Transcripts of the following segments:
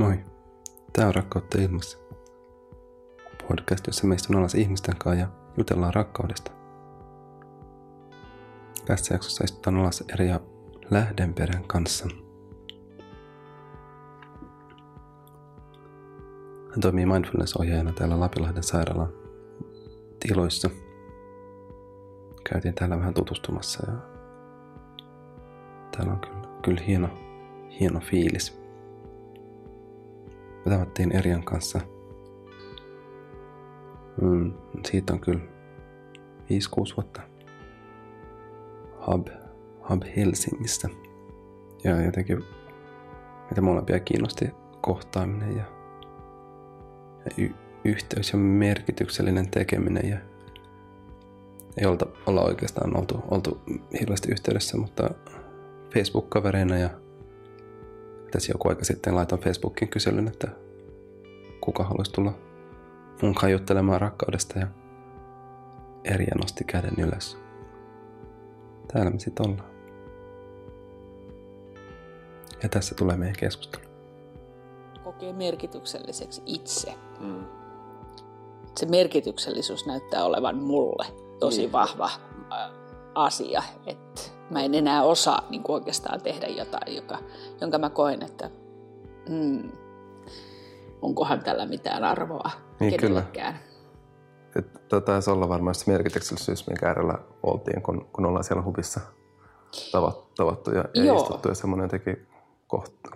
Moi. Tää on Rakkautta ilmassa. Podcast, jossa meistä on alas ihmisten kanssa ja jutellaan rakkaudesta. Tässä jaksossa istutaan alas eri ja Lähdenperän kanssa. Hän toimii mindfulness-ohjaajana täällä Lapilahden sairaalan tiloissa. Käytiin täällä vähän tutustumassa ja täällä on kyllä, kyllä hieno, hieno fiilis. Tavattiin Erian kanssa. Mm, siitä on kyllä 5-6 vuotta. Hub, Hub Helsingistä. Ja jotenkin meitä molempia kiinnosti kohtaaminen ja, ja y- yhteys ja merkityksellinen tekeminen. Ja ei olta, olla oikeastaan oltu, oltu hirveästi yhteydessä, mutta Facebook-kavereina ja tässä joku aika sitten laitoin Facebookin kyselyn, että kuka haluaisi tulla mun juttelemaan rakkaudesta ja Erja nosti käden ylös. Täällä me sitten ollaan. Ja tässä tulee meidän keskustelu. Kokee merkitykselliseksi itse. Mm. Se merkityksellisyys näyttää olevan mulle tosi niin. vahva asia, että mä en enää osaa niin kuin oikeastaan tehdä jotain, joka, jonka mä koen, että mm, onkohan tällä mitään arvoa niin, kenellekään. Kyllä. Tämä taisi olla varmaan se merkityksellisyys, minkä äärellä oltiin, kun, kun ollaan siellä hubissa tavattu ja, ja istuttu. Ja semmoinen jotenkin kohta,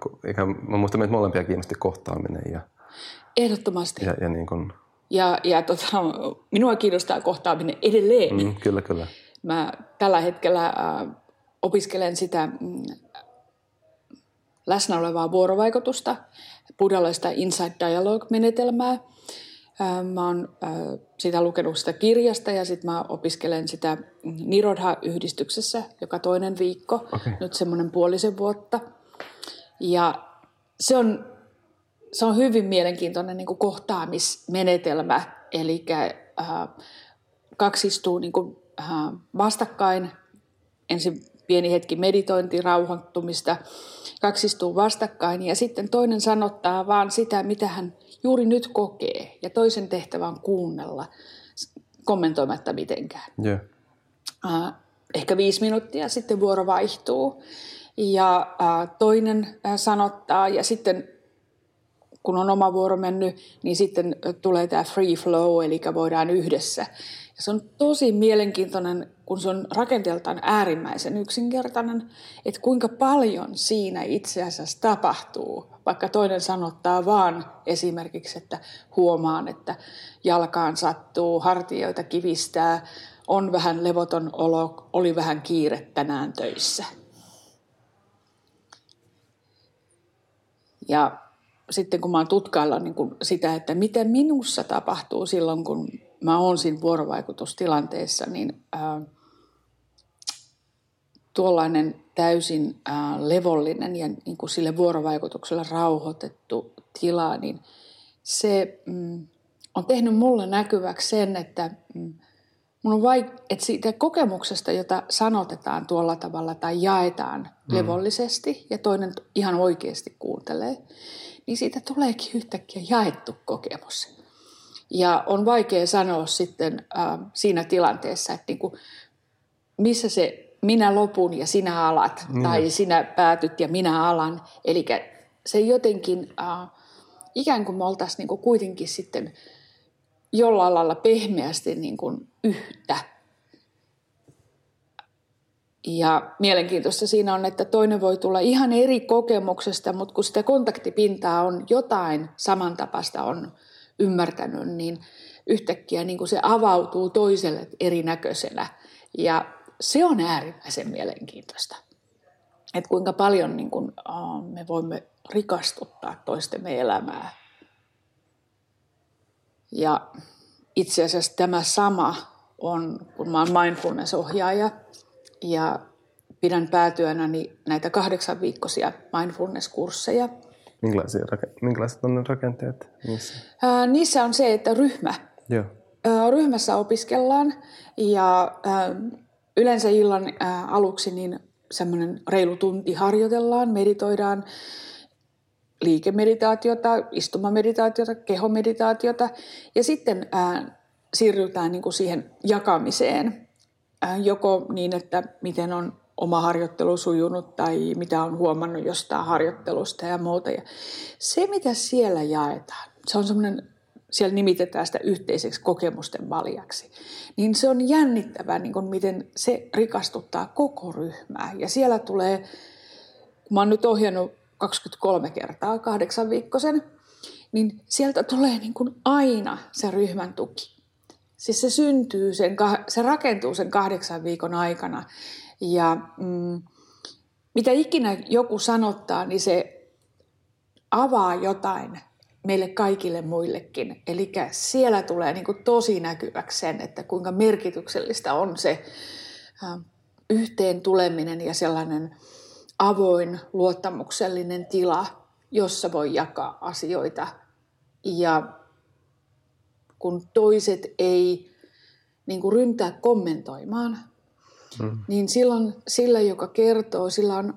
mä muistan, että molempia kiinnosti kohtaaminen. Ja, Ehdottomasti. Ja, ja, niin kun... ja, ja tota, minua kiinnostaa kohtaaminen edelleen. Mm, kyllä, kyllä. Mä tällä hetkellä äh, opiskelen sitä mm, läsnä olevaa vuorovaikutusta, buddhalaista Inside Dialogue-menetelmää. Mä oon sitä lukenut sitä kirjasta ja sitten mä opiskelen sitä Nirodha-yhdistyksessä joka toinen viikko, okay. nyt semmoinen puolisen vuotta. Ja se on, se on hyvin mielenkiintoinen niin kuin kohtaamismenetelmä, eli äh, kaksi istuu niin kuin, äh, vastakkain, ensin pieni hetki meditointi, rauhoittumista, kaksi istuu vastakkain ja sitten toinen sanottaa vaan sitä, mitä hän juuri nyt kokee ja toisen tehtävä on kuunnella kommentoimatta mitenkään. Yeah. Uh, ehkä viisi minuuttia sitten vuoro vaihtuu ja uh, toinen uh, sanottaa ja sitten kun on oma vuoro mennyt, niin sitten tulee tämä free flow, eli voidaan yhdessä. Ja se on tosi mielenkiintoinen, kun se on rakenteeltaan äärimmäisen yksinkertainen, että kuinka paljon siinä itse asiassa tapahtuu. Vaikka toinen sanottaa vaan esimerkiksi, että huomaan, että jalkaan sattuu, hartioita kivistää, on vähän levoton olo, oli vähän kiire tänään töissä. Ja sitten kun mä oon tutkailla niin kuin sitä, että mitä minussa tapahtuu silloin, kun mä oon siinä vuorovaikutustilanteessa, niin ää, tuollainen täysin ää, levollinen ja niin kuin sille vuorovaikutukselle rauhoitettu tila, niin se mm, on tehnyt mulle näkyväksi sen, että mm, mun on vaik- että siitä kokemuksesta, jota sanotetaan tuolla tavalla tai jaetaan mm. levollisesti ja toinen ihan oikeasti kuuntelee, niin siitä tuleekin yhtäkkiä jaettu kokemus. Ja on vaikea sanoa sitten äh, siinä tilanteessa, että niin kuin, missä se minä lopun ja sinä alat, niin. tai sinä päätyt ja minä alan. Eli se jotenkin, äh, ikään kuin me oltaisiin niin kuin kuitenkin sitten jollain lailla pehmeästi niin kuin yhtä. Ja mielenkiintoista siinä on, että toinen voi tulla ihan eri kokemuksesta, mutta kun sitä kontaktipintaa on jotain samantapaista on ymmärtänyt, niin yhtäkkiä niin kuin se avautuu toiselle erinäköisenä. Ja se on äärimmäisen mielenkiintoista. Että kuinka paljon niin kuin, me voimme rikastuttaa toistemme elämää. Ja itse asiassa tämä sama on, kun mä oon mindfulness-ohjaaja ja pidän päätyönäni näitä kahdeksan viikkoisia mindfulness-kursseja – Millaisia, minkälaiset on ne rakenteet niissä? Ää, niissä on se, että ryhmä. Joo. Ää, ryhmässä opiskellaan ja ää, yleensä illan ää, aluksi niin semmoinen reilu tunti harjoitellaan, meditoidaan liikemeditaatiota, istumameditaatiota, kehomeditaatiota ja sitten ää, siirrytään niin kuin siihen jakamiseen. Ää, joko niin, että miten on oma harjoittelu sujunut tai mitä on huomannut jostain harjoittelusta ja muuta. Ja se, mitä siellä jaetaan, se on semmoinen, siellä nimitetään sitä yhteiseksi kokemusten valjaksi, niin se on jännittävää, niin kuin miten se rikastuttaa koko ryhmää. Ja siellä tulee, mä oon nyt ohjannut 23 kertaa kahdeksan viikkoisen, niin sieltä tulee niin kuin aina se ryhmän tuki. Siis se syntyy, sen, se rakentuu sen kahdeksan viikon aikana. Ja mm, mitä ikinä joku sanottaa, niin se avaa jotain meille kaikille muillekin. Eli siellä tulee niin kuin tosi näkyväksi sen, että kuinka merkityksellistä on se yhteen tuleminen ja sellainen avoin, luottamuksellinen tila, jossa voi jakaa asioita. Ja kun toiset ei niin kuin ryntää kommentoimaan, mm. niin silloin sillä, joka kertoo, sillä on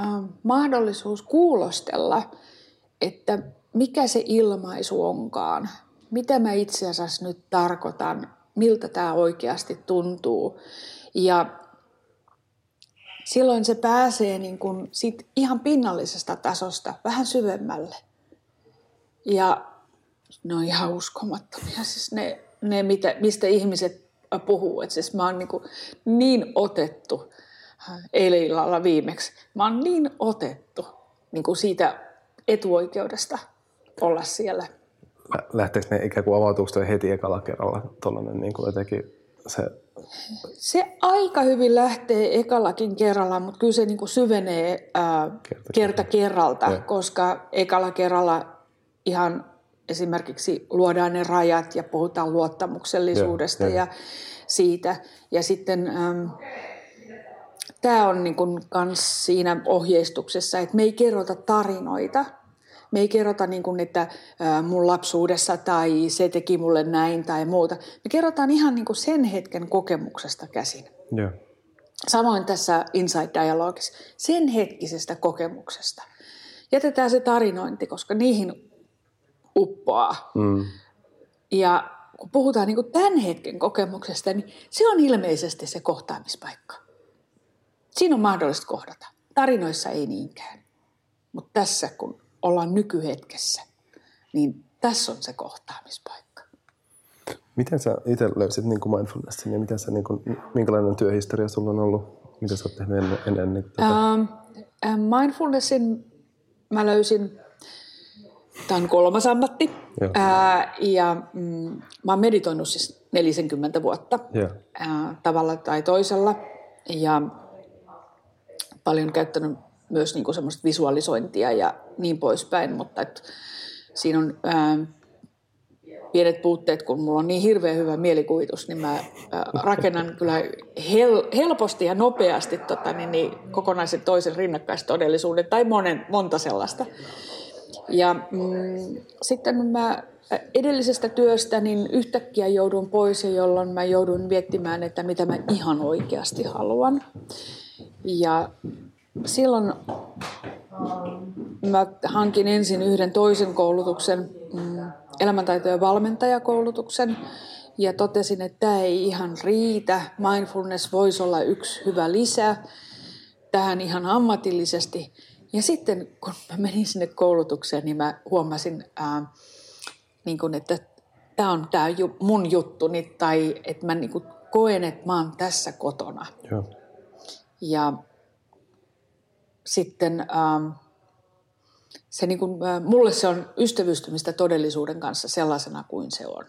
äh, mahdollisuus kuulostella, että mikä se ilmaisu onkaan, mitä mä itse asiassa nyt tarkoitan, miltä tämä oikeasti tuntuu. Ja silloin se pääsee niin kuin sit ihan pinnallisesta tasosta vähän syvemmälle. Ja ne on ihan uskomattomia, siis ne, ne mitä, mistä ihmiset puhuu. Et siis mä oon niin, kuin niin otettu eilen illalla viimeksi. Mä oon niin otettu niin kuin siitä etuoikeudesta olla siellä. Lähteekö ne ikään kuin avautuuko heti ekalla kerralla tuollainen niin kuin jotenkin se se aika hyvin lähtee ekallakin kerralla, mutta kyllä se niin kuin syvenee ää, kerta, kerta kerralta, ja. koska ekalla kerralla ihan esimerkiksi luodaan ne rajat ja puhutaan luottamuksellisuudesta ja, ja. ja siitä. Ja sitten äm, tämä on niin kuin kans siinä ohjeistuksessa, että me ei kerrota tarinoita – me ei kerrota, niin kuin, että mun lapsuudessa tai se teki mulle näin tai muuta. Me kerrotaan ihan niin kuin sen hetken kokemuksesta käsin. Yeah. Samoin tässä Inside Dialogissa, sen hetkisestä kokemuksesta. Jätetään se tarinointi, koska niihin uppoaa. Mm. Ja kun puhutaan niin kuin tämän hetken kokemuksesta, niin se on ilmeisesti se kohtaamispaikka. Siinä on mahdollista kohdata. Tarinoissa ei niinkään. Mutta tässä, kun ollaan nykyhetkessä, niin tässä on se kohtaamispaikka. Miten sä itse löysit niin kuin mindfulnessin ja miten sä, niin kuin, minkälainen työhistoria sulla on ollut? Mitä sä oot tehnyt ennen, ennen niin tätä? Uh, mindfulnessin mä löysin, tämä on kolmas ammatti, uh, ja mm, mä oon meditoinut siis 40 vuotta uh, tavalla tai toisella, ja paljon käyttänyt myös niin kuin semmoista visualisointia ja niin poispäin, mutta et siinä on ää, pienet puutteet, kun mulla on niin hirveän hyvä mielikuvitus, niin mä ää, rakennan kyllä hel, helposti ja nopeasti tota, niin, niin, kokonaisen toisen rinnakkaistodellisuuden tai monen, monta sellaista. Ja mm, sitten mä edellisestä työstä niin yhtäkkiä joudun pois, jolloin mä joudun miettimään, että mitä mä ihan oikeasti haluan. Ja silloin mä hankin ensin yhden toisen koulutuksen, mm, elämäntaitojen valmentajakoulutuksen, ja totesin, että tämä ei ihan riitä. Mindfulness voisi olla yksi hyvä lisä tähän ihan ammatillisesti. Ja sitten kun mä menin sinne koulutukseen, niin mä huomasin, ää, niin kun, että tämä on tämä mun juttuni, tai että mä niin koen, että mä oon tässä kotona. Joo. Ja sitten ähm, se niin kuin, äh, mulle se on ystävystymistä todellisuuden kanssa sellaisena kuin se on.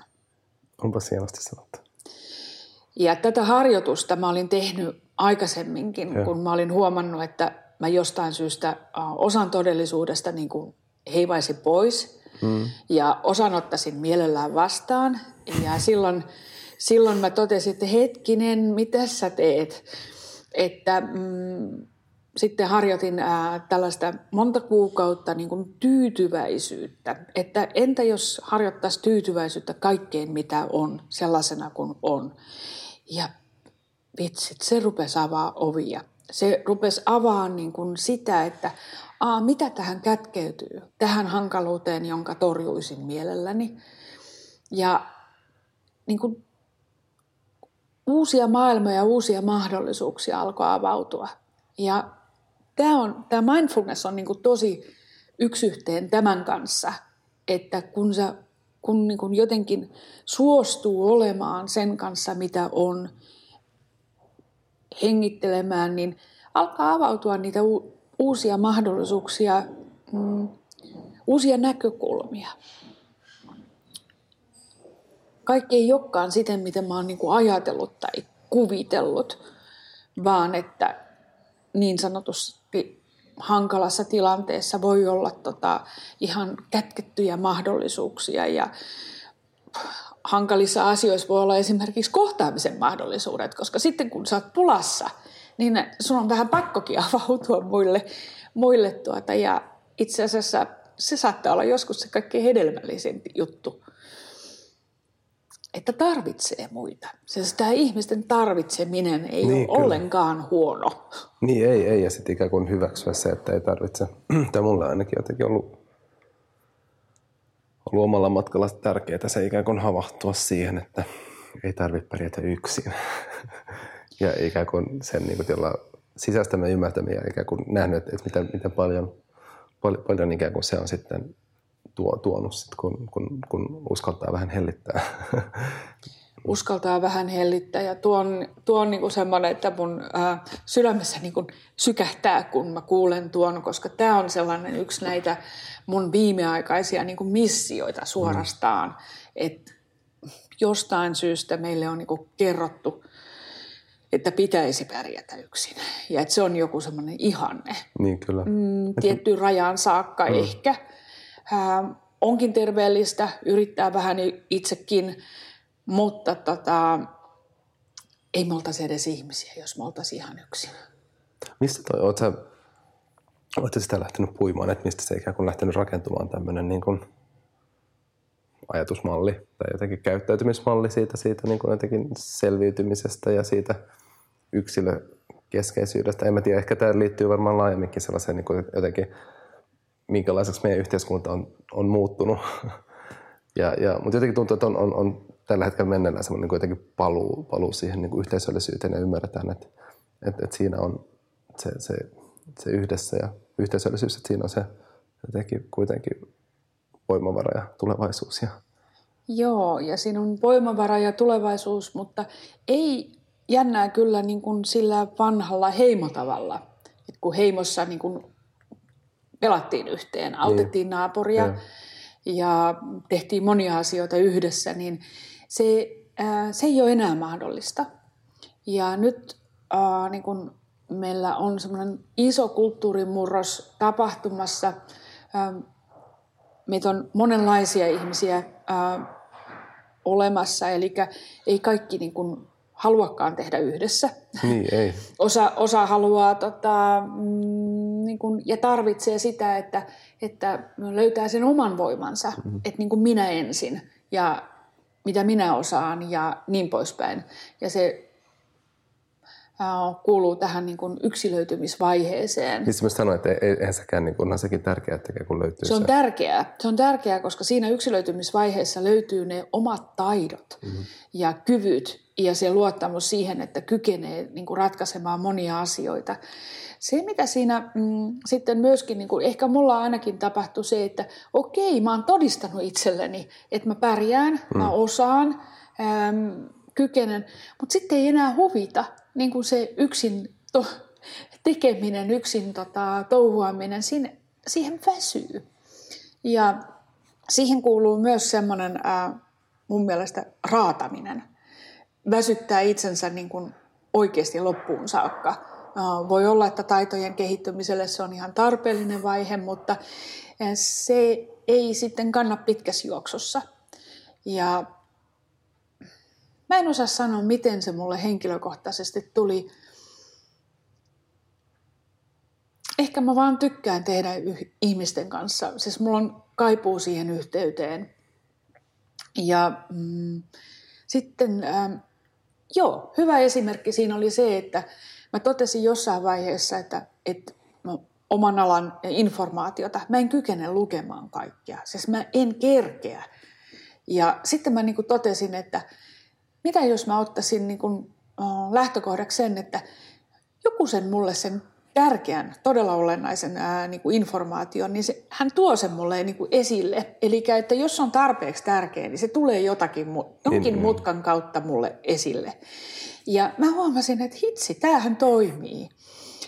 Onpa hienosti sanottu. Ja tätä harjoitusta mä olin tehnyt aikaisemminkin, ja. kun mä olin huomannut, että mä jostain syystä osan todellisuudesta niin kuin heivaisin pois mm. ja osan ottaisin mielellään vastaan. Ja silloin, silloin mä totesin, että hetkinen, mitä sä teet? Että mm, sitten harjoitin ää, tällaista monta kuukautta niin kuin tyytyväisyyttä. Että entä jos harjoittaisi tyytyväisyyttä kaikkeen, mitä on, sellaisena kuin on. Ja vitsit, se rupesi avaa ovia. Se rupesi avaamaan niin kuin sitä, että aa, mitä tähän kätkeytyy, tähän hankaluuteen, jonka torjuisin mielelläni. Ja niin kuin uusia maailmoja, uusia mahdollisuuksia alkoi avautua. Ja tämä, on, tämä mindfulness on niin kuin tosi yksi yhteen tämän kanssa, että kun, sä, kun niin kuin jotenkin suostuu olemaan sen kanssa, mitä on, hengittelemään, niin alkaa avautua niitä uusia mahdollisuuksia, mm, uusia näkökulmia. Kaikki ei olekaan siten, miten mä oon niin kuin ajatellut tai kuvitellut, vaan että niin sanotusti hankalassa tilanteessa voi olla tota ihan kätkettyjä mahdollisuuksia ja hankalissa asioissa voi olla esimerkiksi kohtaamisen mahdollisuudet, koska sitten kun sä oot pulassa, niin sun on vähän pakkokin avautua muille, muille tuota, ja itse asiassa se saattaa olla joskus se kaikkein hedelmällisempi juttu, että tarvitsee muita. Se sitä ihmisten tarvitseminen ei niin, ole kyllä. ollenkaan huono. Niin ei, ei. ja sitten ikään kuin hyväksyä se, että ei tarvitse. Tämä mulla ainakin jotenkin ollut ollut omalla matkalla tärkeää se ikään kuin havahtua siihen, että ei tarvitse pärjätä yksin. ja ikään kuin sen niin kuin sisäistämään ymmärtämään ja ikään kuin nähnyt, että miten, miten paljon, paljon, paljon ikään kuin se on sitten tuo, tuonut, sit, kun, kun, kun uskaltaa vähän hellittää. uskaltaa vähän hellittää ja tuo on, tuo on niin semmoinen, että mun ää, sydämessä niin kuin sykähtää, kun mä kuulen tuon, koska tämä on sellainen yksi näitä mun viimeaikaisia niin kuin missioita suorastaan, mm. että jostain syystä meille on niin kuin kerrottu, että pitäisi pärjätä yksin. Ja että se on joku semmoinen ihanne. Niin kyllä. Mm, tiettyyn rajaan saakka mm. ehkä. Ää, onkin terveellistä yrittää vähän itsekin, mutta tota, ei me oltaisi edes ihmisiä, jos me oltaisiin ihan yksin. Mistä toi, oot sä olette sitä lähtenyt puimaan, että mistä se ikään kuin lähtenyt rakentumaan tämmöinen niin kuin ajatusmalli tai jotenkin käyttäytymismalli siitä, siitä niin kuin jotenkin selviytymisestä ja siitä yksilökeskeisyydestä. En mä tiedä, ehkä tämä liittyy varmaan laajemminkin sellaiseen niin kuin jotenkin, minkälaiseksi meidän yhteiskunta on, on muuttunut. ja, ja, mutta jotenkin tuntuu, että on, on, on tällä hetkellä mennellä semmoinen niin jotenkin paluu, paluu siihen niin kuin yhteisöllisyyteen ja ymmärretään, että, että, että siinä on se, se se yhdessä ja yhteisöllisyys, että siinä on se jotenkin kuitenkin voimavara ja tulevaisuus. Ja... Joo, ja siinä on voimavara ja tulevaisuus, mutta ei jännää kyllä niin kuin sillä vanhalla heimotavalla. Et kun heimossa niin kuin pelattiin yhteen, autettiin niin. naapuria ja. Ja tehtiin monia asioita yhdessä, niin se, ää, se ei ole enää mahdollista. Ja nyt ää, niin kuin meillä on semmoinen iso kulttuurimurros tapahtumassa. Ähm, meitä on monenlaisia ihmisiä äh, olemassa, eli ei kaikki niin kuin haluakaan tehdä yhdessä. Niin, ei. Osa, osa haluaa tota, mm, niin kuin, ja tarvitsee sitä, että, että löytää sen oman voimansa, mm-hmm. että niin kuin minä ensin ja mitä minä osaan ja niin poispäin. Ja se kuuluu tähän niin kuin yksilöitymisvaiheeseen. Niin mä sanoin, että eihän sekään, niin kuin, on sekin tärkeää, että kun löytyy se. on se. tärkeää. Se on tärkeää, koska siinä yksilöitymisvaiheessa löytyy ne omat taidot mm-hmm. ja kyvyt ja se luottamus siihen, että kykenee niin kuin ratkaisemaan monia asioita. Se, mitä siinä mm, sitten myöskin, niin kuin, ehkä mulla ainakin tapahtui se, että okei, mä oon todistanut itselleni, että mä pärjään, mm. mä osaan, äm, kykenen, mutta sitten ei enää huvita, niin kuin se yksin to, tekeminen, yksin tota, touhuaminen, siinä, siihen väsyy. Ja siihen kuuluu myös semmoinen mun mielestä raataminen. Väsyttää itsensä niin kuin oikeasti loppuun saakka. Voi olla, että taitojen kehittymiselle se on ihan tarpeellinen vaihe, mutta se ei sitten kanna pitkässä juoksussa. Ja Mä en osaa sanoa, miten se mulle henkilökohtaisesti tuli. Ehkä mä vaan tykkään tehdä ihmisten kanssa. Siis mulla on kaipuu siihen yhteyteen. Ja mm, sitten, ähm, joo, hyvä esimerkki siinä oli se, että mä totesin jossain vaiheessa, että, että oman alan informaatiota, mä en kykene lukemaan kaikkea. Siis mä en kerkeä. Ja sitten mä niin totesin, että mitä jos mä ottaisin niin kuin, lähtökohdaksi sen, että joku sen mulle sen tärkeän, todella olennaisen ää, niin kuin informaation, niin se, hän tuo sen mulle niin kuin esille. Eli että jos on tarpeeksi tärkeä, niin se tulee jotakin, jonkin mutkan kautta mulle esille. Ja mä huomasin, että hitsi, tämähän toimii.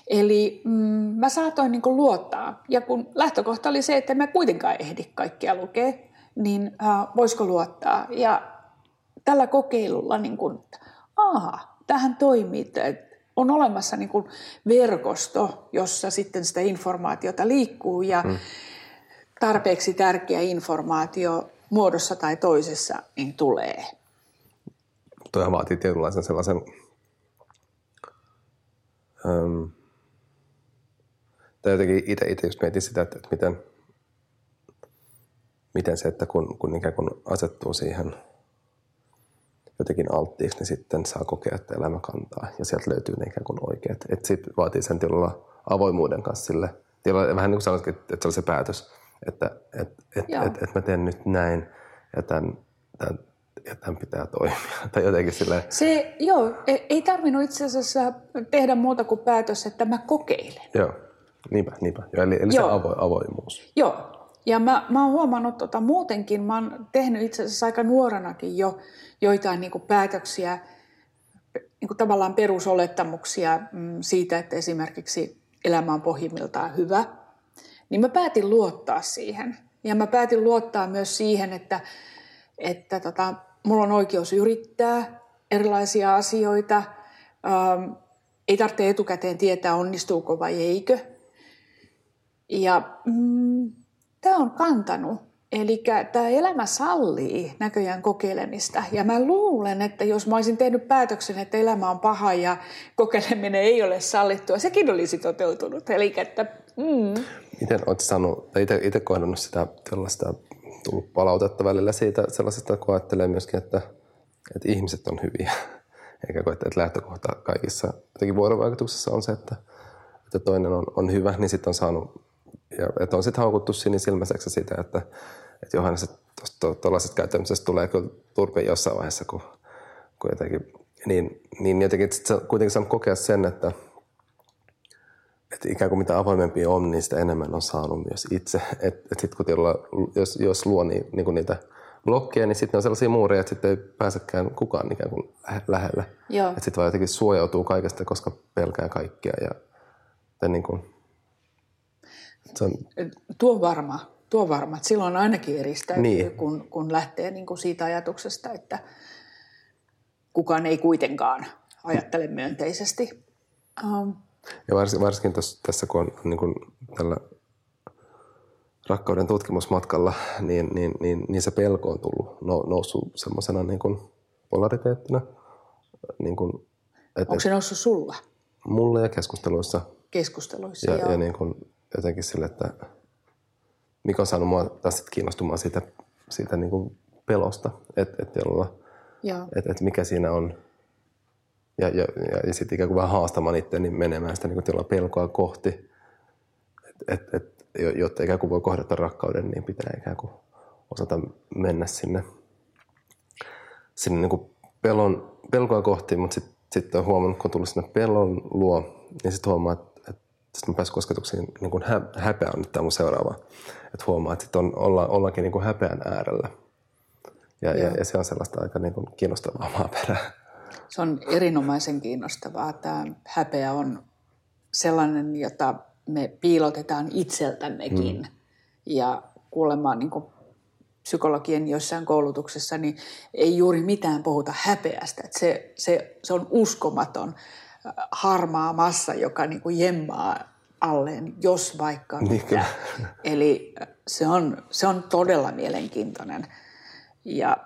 Eli mm, mä saatoin niin kuin luottaa. Ja kun lähtökohta oli se, että mä kuitenkaan ehdi kaikkea lukea, niin äh, voisiko luottaa. Ja tällä kokeilulla, niin kuin, aha, tähän toimii. On olemassa niin kuin verkosto, jossa sitten sitä informaatiota liikkuu ja hmm. tarpeeksi tärkeä informaatio muodossa tai toisessa niin tulee. Tuo vaatii tietynlaisen sellaisen um, tai jotenkin itse, itse just mietin sitä, että, että miten, miten se, että kun, kun ikään kuin asettuu siihen jotenkin alttiiksi, niin sitten saa kokea, että elämä kantaa ja sieltä löytyy ne ikään kuin oikeat. Että sitten vaatii sen tilalla avoimuuden kanssa sille, tilalla, vähän niin kuin sanoitkin, että, se on se päätös, että et, et, et, et mä teen nyt näin ja tämän, tämän ja tämän pitää toimia. Tai jotenkin silleen. Se, joo, e, ei tarvinnut itse asiassa tehdä muuta kuin päätös, että mä kokeilen. Joo. Niinpä, niinpä. Ja eli, eli Joo. se avo, avoimuus. Joo. Ja mä, mä oon huomannut tota, muutenkin, mä oon tehnyt itse asiassa aika nuorenakin jo joitain niin kuin päätöksiä, niin kuin tavallaan perusolettamuksia mm, siitä, että esimerkiksi elämä on pohjimmiltaan hyvä. Niin mä päätin luottaa siihen. Ja mä päätin luottaa myös siihen, että, että tota, mulla on oikeus yrittää erilaisia asioita. Ähm, ei tarvitse etukäteen tietää, onnistuuko vai eikö ja mm, tämä on kantanut. Eli tämä elämä sallii näköjään kokeilemista. Ja mä luulen, että jos mä olisin tehnyt päätöksen, että elämä on paha ja kokeileminen ei ole sallittua, sekin olisi toteutunut. Eli että, mm. Miten olet saanut, tai itse, kohdannut sitä tällaista tullut palautetta välillä siitä sellaisesta, kun ajattelee myöskin, että, että ihmiset on hyviä. Eikä koe, että lähtökohta kaikissa jotenkin vuorovaikutuksessa on se, että, että toinen on, on hyvä, niin sitten on saanut ja että on sitten haukuttu sinisilmäiseksi sitä, että, että Johannes, tuollaisesta käyttämisestä tulee kyllä turpe jossain vaiheessa, kun, kun jotenkin, niin, niin jotenkin sit kuitenkin saanut kokea sen, että, että ikään kuin mitä avoimempi on, niin sitä enemmän on saanut myös itse. Että et sitten kun tila, jos, jos luo niin, niin kuin niitä blokkeja, niin sitten on sellaisia muureja, että sitten ei pääsekään kukaan ikään kuin lähellä. Että sitten vaan jotenkin suojautuu kaikesta, koska pelkää kaikkia. Ja, ja niin kuin, on... Tuo varma, tuo varma. Että silloin ainakin eristäytyy, niin. kun, kun lähtee niin kuin siitä ajatuksesta, että kukaan ei kuitenkaan ajattele myönteisesti. Um, ja varsinkin, varsinkin tässä, tässä, kun on niin kuin tällä rakkauden tutkimusmatkalla, niin, niin, niin, niin se pelko on tullut, no, noussut semmoisena niin kuin polariteettina. Niin kuin, et, Onko se noussut sulla? Mulle ja keskusteluissa. Keskusteluissa, ja, joo. ja niin kuin, jotenkin sille, että mikä on saanut mua taas kiinnostumaan siitä, siitä niin kuin pelosta, että et, et, et mikä siinä on. Ja, ja, ja, ja sitten ikään kuin vähän haastamaan itseäni menemään sitä niin kuin pelkoa kohti. Et, et, et, jotta ikään kuin voi kohdata rakkauden, niin pitää ikään kuin osata mennä sinne, sinne niin kuin pelon, pelkoa kohti, mutta sitten sit on huomannut, kun on tullut sinne pelon luo, niin sitten huomaa, että sitten mä pääsin kosketuksiin, niin kuin hä, häpeä on nyt tämä mun seuraava. Että huomaa, että sit on, olla, ollakin niin kuin häpeän äärellä. Ja, ja, ja, se on sellaista aika niin kuin kiinnostavaa maaperää. Se on erinomaisen kiinnostavaa. Tämä häpeä on sellainen, jota me piilotetaan itseltämmekin. Hmm. Ja kuulemaan niin psykologien joissain koulutuksessa, niin ei juuri mitään puhuta häpeästä. Että se, se, se on uskomaton harmaa massa, joka niin kuin jemmaa alleen, jos vaikka niin mitä. Eli se on, se on todella mielenkiintoinen. Ja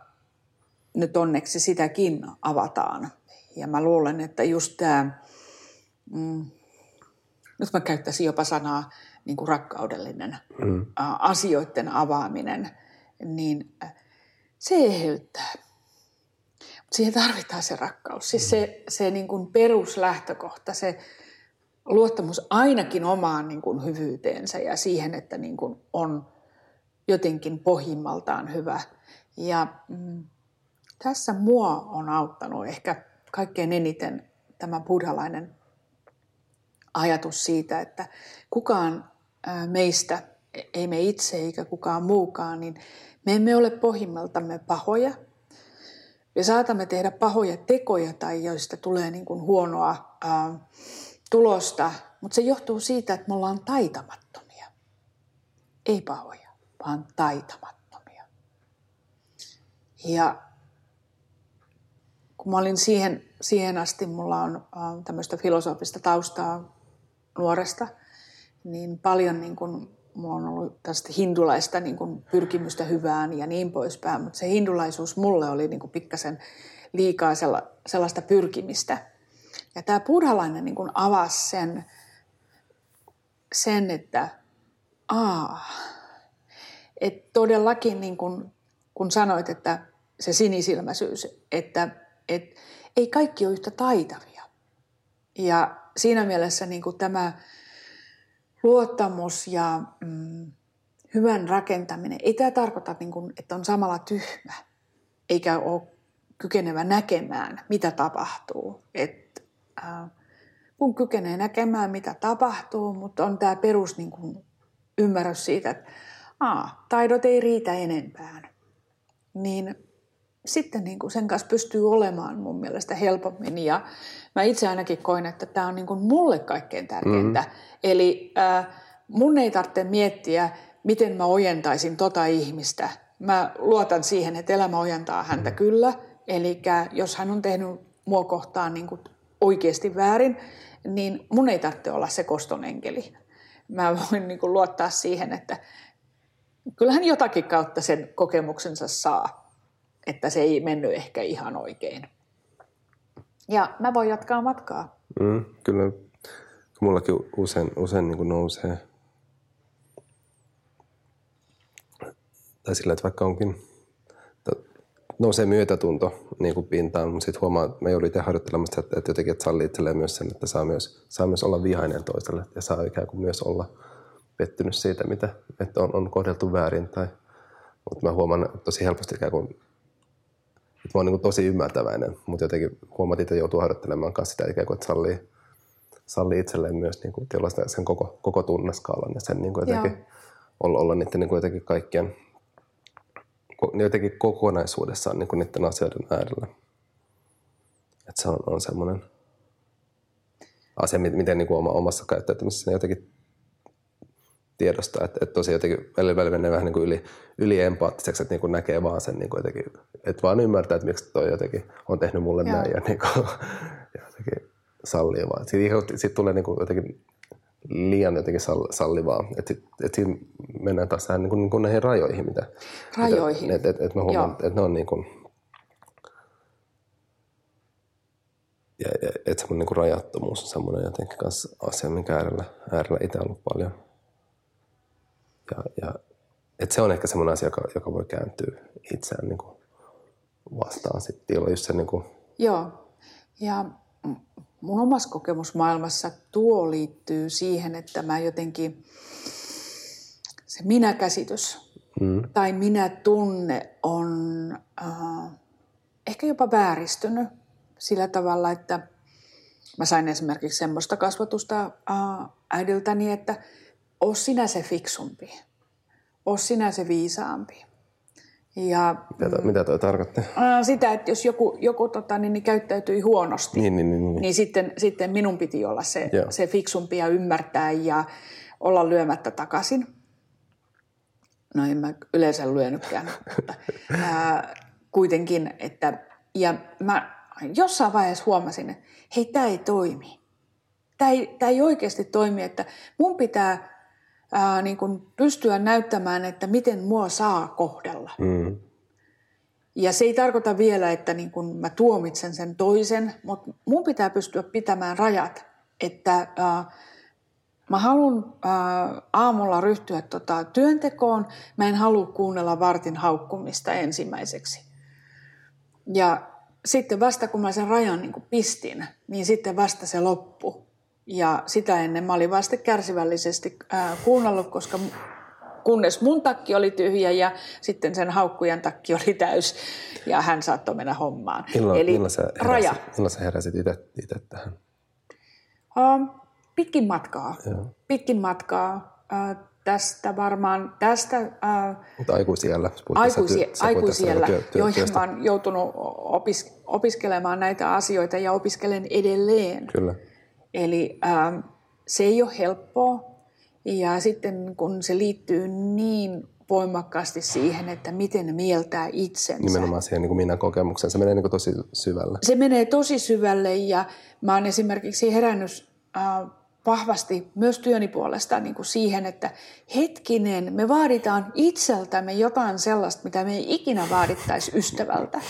nyt onneksi sitäkin avataan. Ja mä luulen, että just tämä, mm, nyt mä käyttäisin jopa sanaa niin kuin rakkaudellinen mm. asioiden avaaminen, niin se eheyttää. Siihen tarvitaan se rakkaus. Siis se, se niin kuin peruslähtökohta, se luottamus ainakin omaan niin kuin hyvyyteensä ja siihen, että niin kuin on jotenkin pohjimmaltaan hyvä. Ja mm, tässä mua on auttanut ehkä kaikkein eniten tämä buddhalainen ajatus siitä, että kukaan meistä, ei me itse eikä kukaan muukaan, niin me emme ole pohjimmaltamme pahoja. Me saatamme tehdä pahoja tekoja tai joista tulee niin kuin huonoa ää, tulosta, mutta se johtuu siitä, että me ollaan taitamattomia. Ei pahoja, vaan taitamattomia. Ja kun mä olin siihen, siihen asti, mulla on äh, tämmöistä filosofista taustaa nuoresta, niin paljon niin kun, mulla on ollut tästä hindulaista niin kun, pyrkimystä hyvään ja niin poispäin, mutta se hindulaisuus mulle oli niin pikkasen liikaa sellaista pyrkimistä. Ja tämä buddhalainen niin kun avasi sen, sen että aa, et todellakin niin kun, kun sanoit, että se sinisilmäisyys, että et ei kaikki ole yhtä taitavia. Ja siinä mielessä niin kuin tämä luottamus ja mm, hyvän rakentaminen, ei tämä tarkoita, niin kuin, että on samalla tyhmä, eikä ole kykenevä näkemään, mitä tapahtuu. Et, äh, kun kykenee näkemään, mitä tapahtuu, mutta on tämä perus niin kuin, ymmärrys siitä, että aa, taidot ei riitä enempään, niin sitten niin kuin sen kanssa pystyy olemaan mun mielestä helpommin. Ja mä itse ainakin koin, että tämä on niin kuin mulle kaikkein tärkeintä. Mm. Eli äh, mun ei tarvitse miettiä, miten mä ojentaisin tota ihmistä. Mä luotan siihen, että elämä ojentaa häntä kyllä. Eli jos hän on tehnyt mua kohtaan niin kuin oikeasti väärin, niin mun ei tarvitse olla se kostonenkeli. Mä voin niin kuin luottaa siihen, että kyllähän jotakin kautta sen kokemuksensa saa että se ei mennyt ehkä ihan oikein. Ja mä voin jatkaa matkaa. Mm, kyllä, mullakin usein, usein niin nousee, tai sillä, että vaikka onkin, nousee myötätunto niin kuin pintaan, mutta sitten huomaa, että mä joudun itse harjoittelemassa, että, että jotenkin että sallii itselleen myös sen, että saa myös, saa myös olla vihainen toiselle ja saa ikään kuin myös olla pettynyt siitä, mitä, että on, on kohdeltu väärin. Tai, mutta mä huomaan tosi helposti ikään kuin mä oon niin tosi ymmärtäväinen, mutta jotenkin huomatin, että joutuu harjoittelemaan kanssa sitä ikään kuin, että sallii, sallii itselleen myös niin kuin, sen koko, koko tunneskaalan ja sen niin kuin jotenkin olla, olla niiden niin kuin jotenkin kaikkien jotenkin kokonaisuudessaan niin kuin niiden asioiden äärellä. Että se on, on semmoinen asia, miten niin kuin oma, omassa käyttäytymisessä jotenkin tiedostaa, että, että tosi jotenkin välillä, välillä menee vähän niin kuin yli, yli empaattiseksi, että niin kuin näkee vaan sen niin kuin jotenkin, että vaan ymmärtää, että miksi toi jotenkin on tehnyt mulle Joo. näin ja, niin kuin, ja jotenkin sallii vaan. Sitten sit tulee niin kuin jotenkin liian jotenkin sallivaa, että et siinä mennään taas tähän niin kuin, niin kuin näihin rajoihin, mitä, rajoihin. että et, et mä huomaan, että ne on niin kuin, ja, ja että semmoinen niin rajattomuus on semmoinen jotenkin kanssa asia, minkä äärellä, äärellä itse ollut paljon – ja, ja et se on ehkä semmoinen asia, joka, joka voi kääntyä itseään niin kuin vastaan sitten. Just se, niin kuin... Joo, ja mun omassa kokemusmaailmassa tuo liittyy siihen, että mä jotenkin se minä-käsitys mm. tai minä-tunne on äh, ehkä jopa vääristynyt sillä tavalla, että mä sain esimerkiksi semmoista kasvatusta äh, äidiltäni, että – oo sinä se fiksumpi, oo sinä se viisaampi. Ja, mitä, mm, mitä toi tarkoittaa? Sitä, että jos joku, joku tota, niin, niin käyttäytyi huonosti, niin, niin, niin, niin. niin sitten, sitten minun piti olla se, se fiksumpi ja ymmärtää ja olla lyömättä takaisin. No en mä yleensä lyönytkään, mutta ää, kuitenkin, että ja mä jossain vaiheessa huomasin, että hei, tämä ei toimi. Tämä ei, ei oikeasti toimi, että mun pitää ää, niin kuin pystyä näyttämään, että miten mua saa kohdella. Mm. Ja se ei tarkoita vielä, että niin kuin mä tuomitsen sen toisen, mutta mun pitää pystyä pitämään rajat, että ää, mä haluan aamulla ryhtyä tota, työntekoon, mä en halua kuunnella vartin haukkumista ensimmäiseksi. Ja sitten vasta kun mä sen rajan niin pistin, niin sitten vasta se loppu. Ja sitä ennen mä olin vasta kärsivällisesti ää, kuunnellut, koska kunnes mun takki oli tyhjä ja sitten sen haukkujan takki oli täys ja hän saattoi mennä hommaan. Milloin, Eli milloin sä heräsit, raja. Milloin sä heräsit itse tähän? Uh, pitkin matkaa. Joo. Pitkin matkaa. Uh, tästä varmaan, tästä... Uh, Mutta aikuisiellä. Aikuisi, työ, aikuisiellä, työ, työ, joihin mä oon joutunut opis, opiskelemaan näitä asioita ja opiskelen edelleen. Kyllä. Eli uh, se ei ole helppoa. Ja sitten kun se liittyy niin voimakkaasti siihen, että miten ne mieltää itsensä. Nimenomaan siihen niin kuin minä kokemuksen. Se menee niin kuin tosi syvälle. Se menee tosi syvälle ja mä oon esimerkiksi herännyt äh, vahvasti myös työni puolesta niin kuin siihen, että hetkinen, me vaaditaan itseltämme jotain sellaista, mitä me ei ikinä vaadittaisi ystävältä.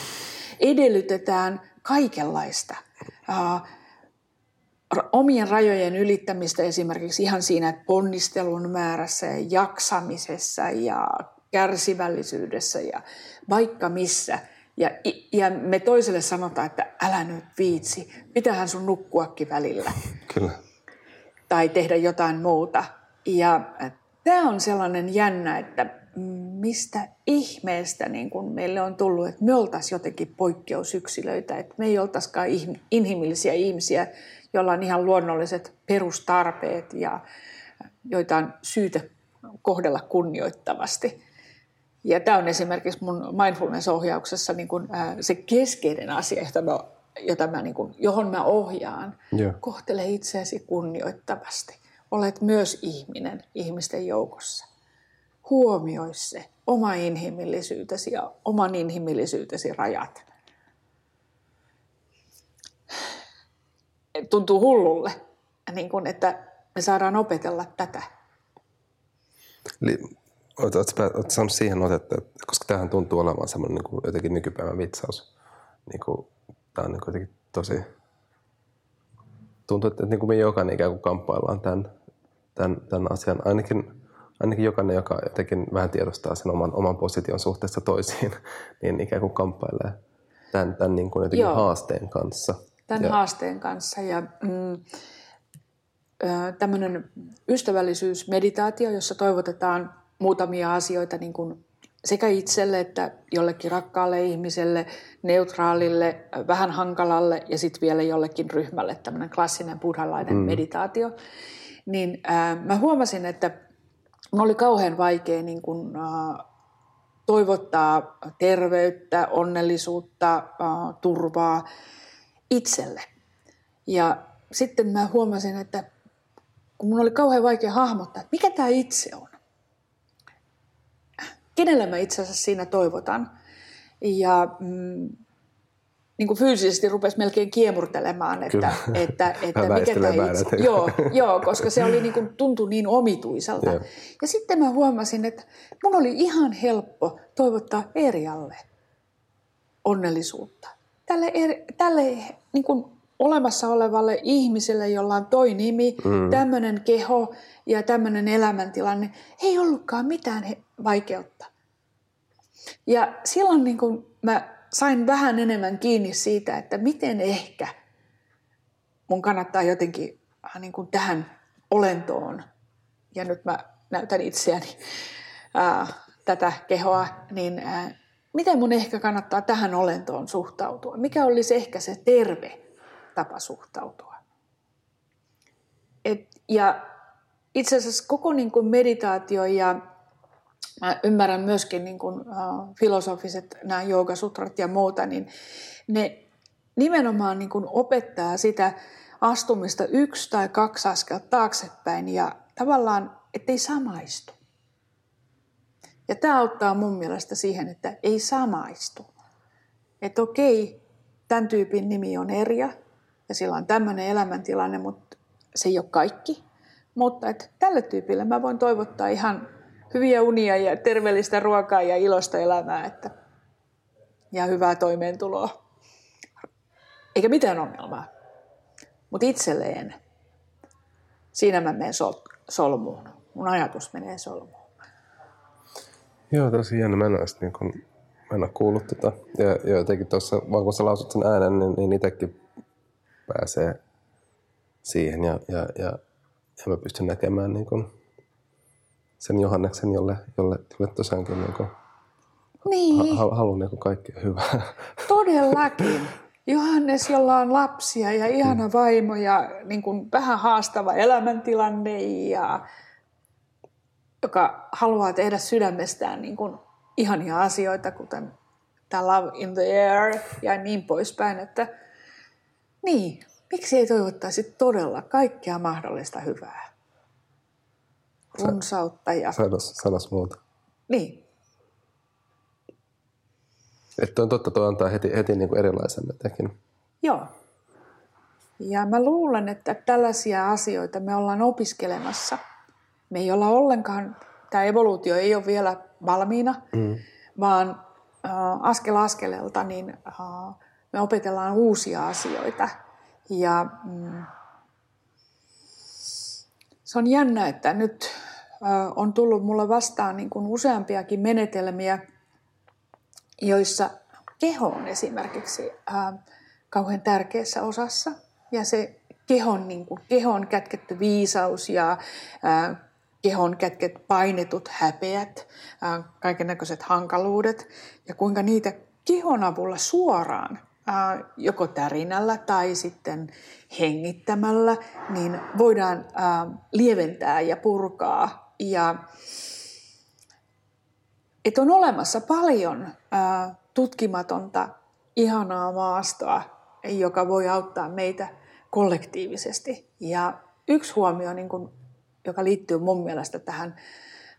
Edellytetään kaikenlaista. Uh, omien rajojen ylittämistä esimerkiksi ihan siinä ponnistelun määrässä ja jaksamisessa ja kärsivällisyydessä ja vaikka missä. Ja, ja me toiselle sanotaan, että älä nyt viitsi, pitähän sun nukkuakin välillä. Kyllä. Tai tehdä jotain muuta. Ja tämä on sellainen jännä, että mistä ihmeestä niin kun meille on tullut, että me oltaisiin jotenkin poikkeusyksilöitä, että me ei oltaisikaan inhimillisiä ihmisiä, jolla on ihan luonnolliset perustarpeet ja joita on syytä kohdella kunnioittavasti. Ja tämä on esimerkiksi mun mindfulness-ohjauksessa niin äh, se keskeinen asia, jota mä, jota mä, niin kun, johon mä ohjaan. Yeah. Kohtele itseäsi kunnioittavasti. Olet myös ihminen ihmisten joukossa. Huomioi se oma inhimillisyytesi ja oman inhimillisyytesi rajat. Tuntuu hullulle, niin kuin, että me saadaan opetella tätä. Eli oletko saanut siihen otetta, koska tämähän tuntuu olevan semmoinen niin kuin jotenkin nykypäivän vitsaus. Niin kuin, tämä on niin kuin jotenkin tosi... Tuntuu, että niin kuin me jokainen ikään kuin kamppaillaan tämän, tämän, tämän asian. Ainakin, ainakin jokainen, joka jotenkin vähän tiedostaa sen oman, oman position suhteessa toisiin, niin ikään kuin kamppailee tämän, tämän niin kuin jotenkin Joo. haasteen kanssa – tämän ja. haasteen kanssa. Ja, mm, tämmöinen ystävällisyysmeditaatio, jossa toivotetaan muutamia asioita niin kuin sekä itselle että jollekin rakkaalle ihmiselle, neutraalille, vähän hankalalle ja sitten vielä jollekin ryhmälle, tämmöinen klassinen buddhalainen mm. meditaatio. Niin äh, mä huomasin, että mun oli kauhean vaikea niin kun, äh, toivottaa terveyttä, onnellisuutta, äh, turvaa itselle. Ja sitten mä huomasin, että kun mun oli kauhean vaikea hahmottaa, että mikä tämä itse on. Kenelle mä itse asiassa siinä toivotan. Ja mm, niin kuin fyysisesti rupesi melkein kiemurtelemaan, että, että, että, että mikä tämä itse joo, joo, koska se oli niin kuin, tuntui niin omituiselta. Yeah. Ja sitten mä huomasin, että mun oli ihan helppo toivottaa Erialle onnellisuutta tälle, tälle niin kuin olemassa olevalle ihmiselle, jolla on toi nimi, mm. tämmöinen keho ja tämmöinen elämäntilanne, ei ollutkaan mitään vaikeutta. Ja silloin niin kuin mä sain vähän enemmän kiinni siitä, että miten ehkä mun kannattaa jotenkin äh, niin kuin tähän olentoon, ja nyt mä näytän itseäni ää, äh, tätä kehoa, niin ää, äh, miten mun ehkä kannattaa tähän olentoon suhtautua? Mikä olisi ehkä se terve tapa suhtautua? Et, ja itse asiassa koko niin kuin meditaatio ja mä ymmärrän myöskin niin kuin, uh, filosofiset nämä joogasutrat ja muuta, niin ne nimenomaan niin kuin opettaa sitä astumista yksi tai kaksi askelta taaksepäin ja tavallaan, ettei samaistu. Ja tämä auttaa mun mielestä siihen, että ei samaistu. Että okei, tämän tyypin nimi on Erja ja sillä on tämmöinen elämäntilanne, mutta se ei ole kaikki. Mutta että tälle tyypille mä voin toivottaa ihan hyviä unia ja terveellistä ruokaa ja ilosta elämää että, ja hyvää toimeentuloa. Eikä mitään ongelmaa. Mutta itselleen, siinä mä menen sol- solmuun. Mun ajatus menee solmuun. Joo, tosi jännä. Mä en ole niin kun, mä en ole kuullut tota. Ja, ja jotenkin tuossa, vaan kun sä lausut sen äänen, niin, niin itsekin pääsee siihen ja, ja, ja, ja mä pystyn näkemään niin kun sen Johanneksen, jolle, jolle, jolle tosiaankin niin kun Niin, ha, haluan niin kaikki hyvää. todellakin. Johannes, jolla on lapsia ja ihana vaimo ja niin kuin vähän haastava elämäntilanne ja joka haluaa tehdä sydämestään niin kuin ihania asioita, kuten tämä Love in the Air ja niin poispäin, että niin, miksi ei toivottaisi todella kaikkea mahdollista hyvää? Runsautta ja... Sanas, sanas muuta. Niin, Että on totta, tuo antaa heti, heti niin kuin erilaisen jotenkin. Joo. Ja mä luulen, että tällaisia asioita me ollaan opiskelemassa. Me ei olla ollenkaan, tämä evoluutio ei ole vielä valmiina, mm. vaan äh, askel askeleelta niin äh, me opetellaan uusia asioita. Ja mm, se on jännä, että nyt äh, on tullut mulle vastaan niin kuin useampiakin menetelmiä, joissa keho on esimerkiksi ää, kauhean tärkeässä osassa. Ja se kehon, niin kuin, kehon kätketty viisaus ja ää, kehon kätket painetut häpeät, näköiset hankaluudet ja kuinka niitä kehon avulla suoraan joko tärinällä tai sitten hengittämällä, niin voidaan ää, lieventää ja purkaa. Ja että on olemassa paljon tutkimatonta, ihanaa maastoa, joka voi auttaa meitä kollektiivisesti. Ja yksi huomio, niin kun, joka liittyy mun mielestä tähän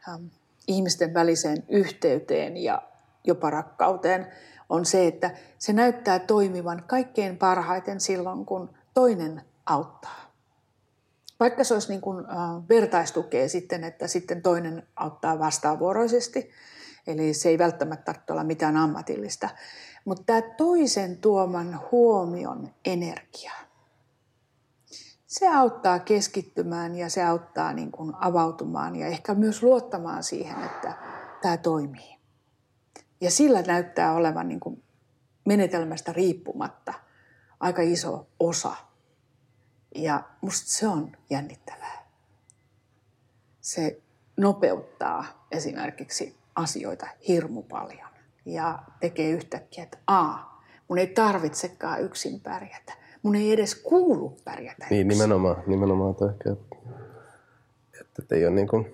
ähm, ihmisten väliseen yhteyteen ja jopa rakkauteen, on se, että se näyttää toimivan kaikkein parhaiten silloin, kun toinen auttaa. Vaikka se olisi niin kuin, äh, vertaistukea sitten, että sitten toinen auttaa vastaavuoroisesti, Eli se ei välttämättä tarvitse olla mitään ammatillista. Mutta tämä toisen tuoman huomion energia, se auttaa keskittymään ja se auttaa niin kuin avautumaan ja ehkä myös luottamaan siihen, että tämä toimii. Ja sillä näyttää olevan niin kuin menetelmästä riippumatta aika iso osa. Ja musta se on jännittävää. Se nopeuttaa esimerkiksi asioita hirmu paljon ja tekee yhtäkkiä, että a, mun ei tarvitsekaan yksin pärjätä. Mun ei edes kuulu pärjätä Niin, yksin. nimenomaan. Nimenomaan toi ehkä, että, että ei ole niin kuin,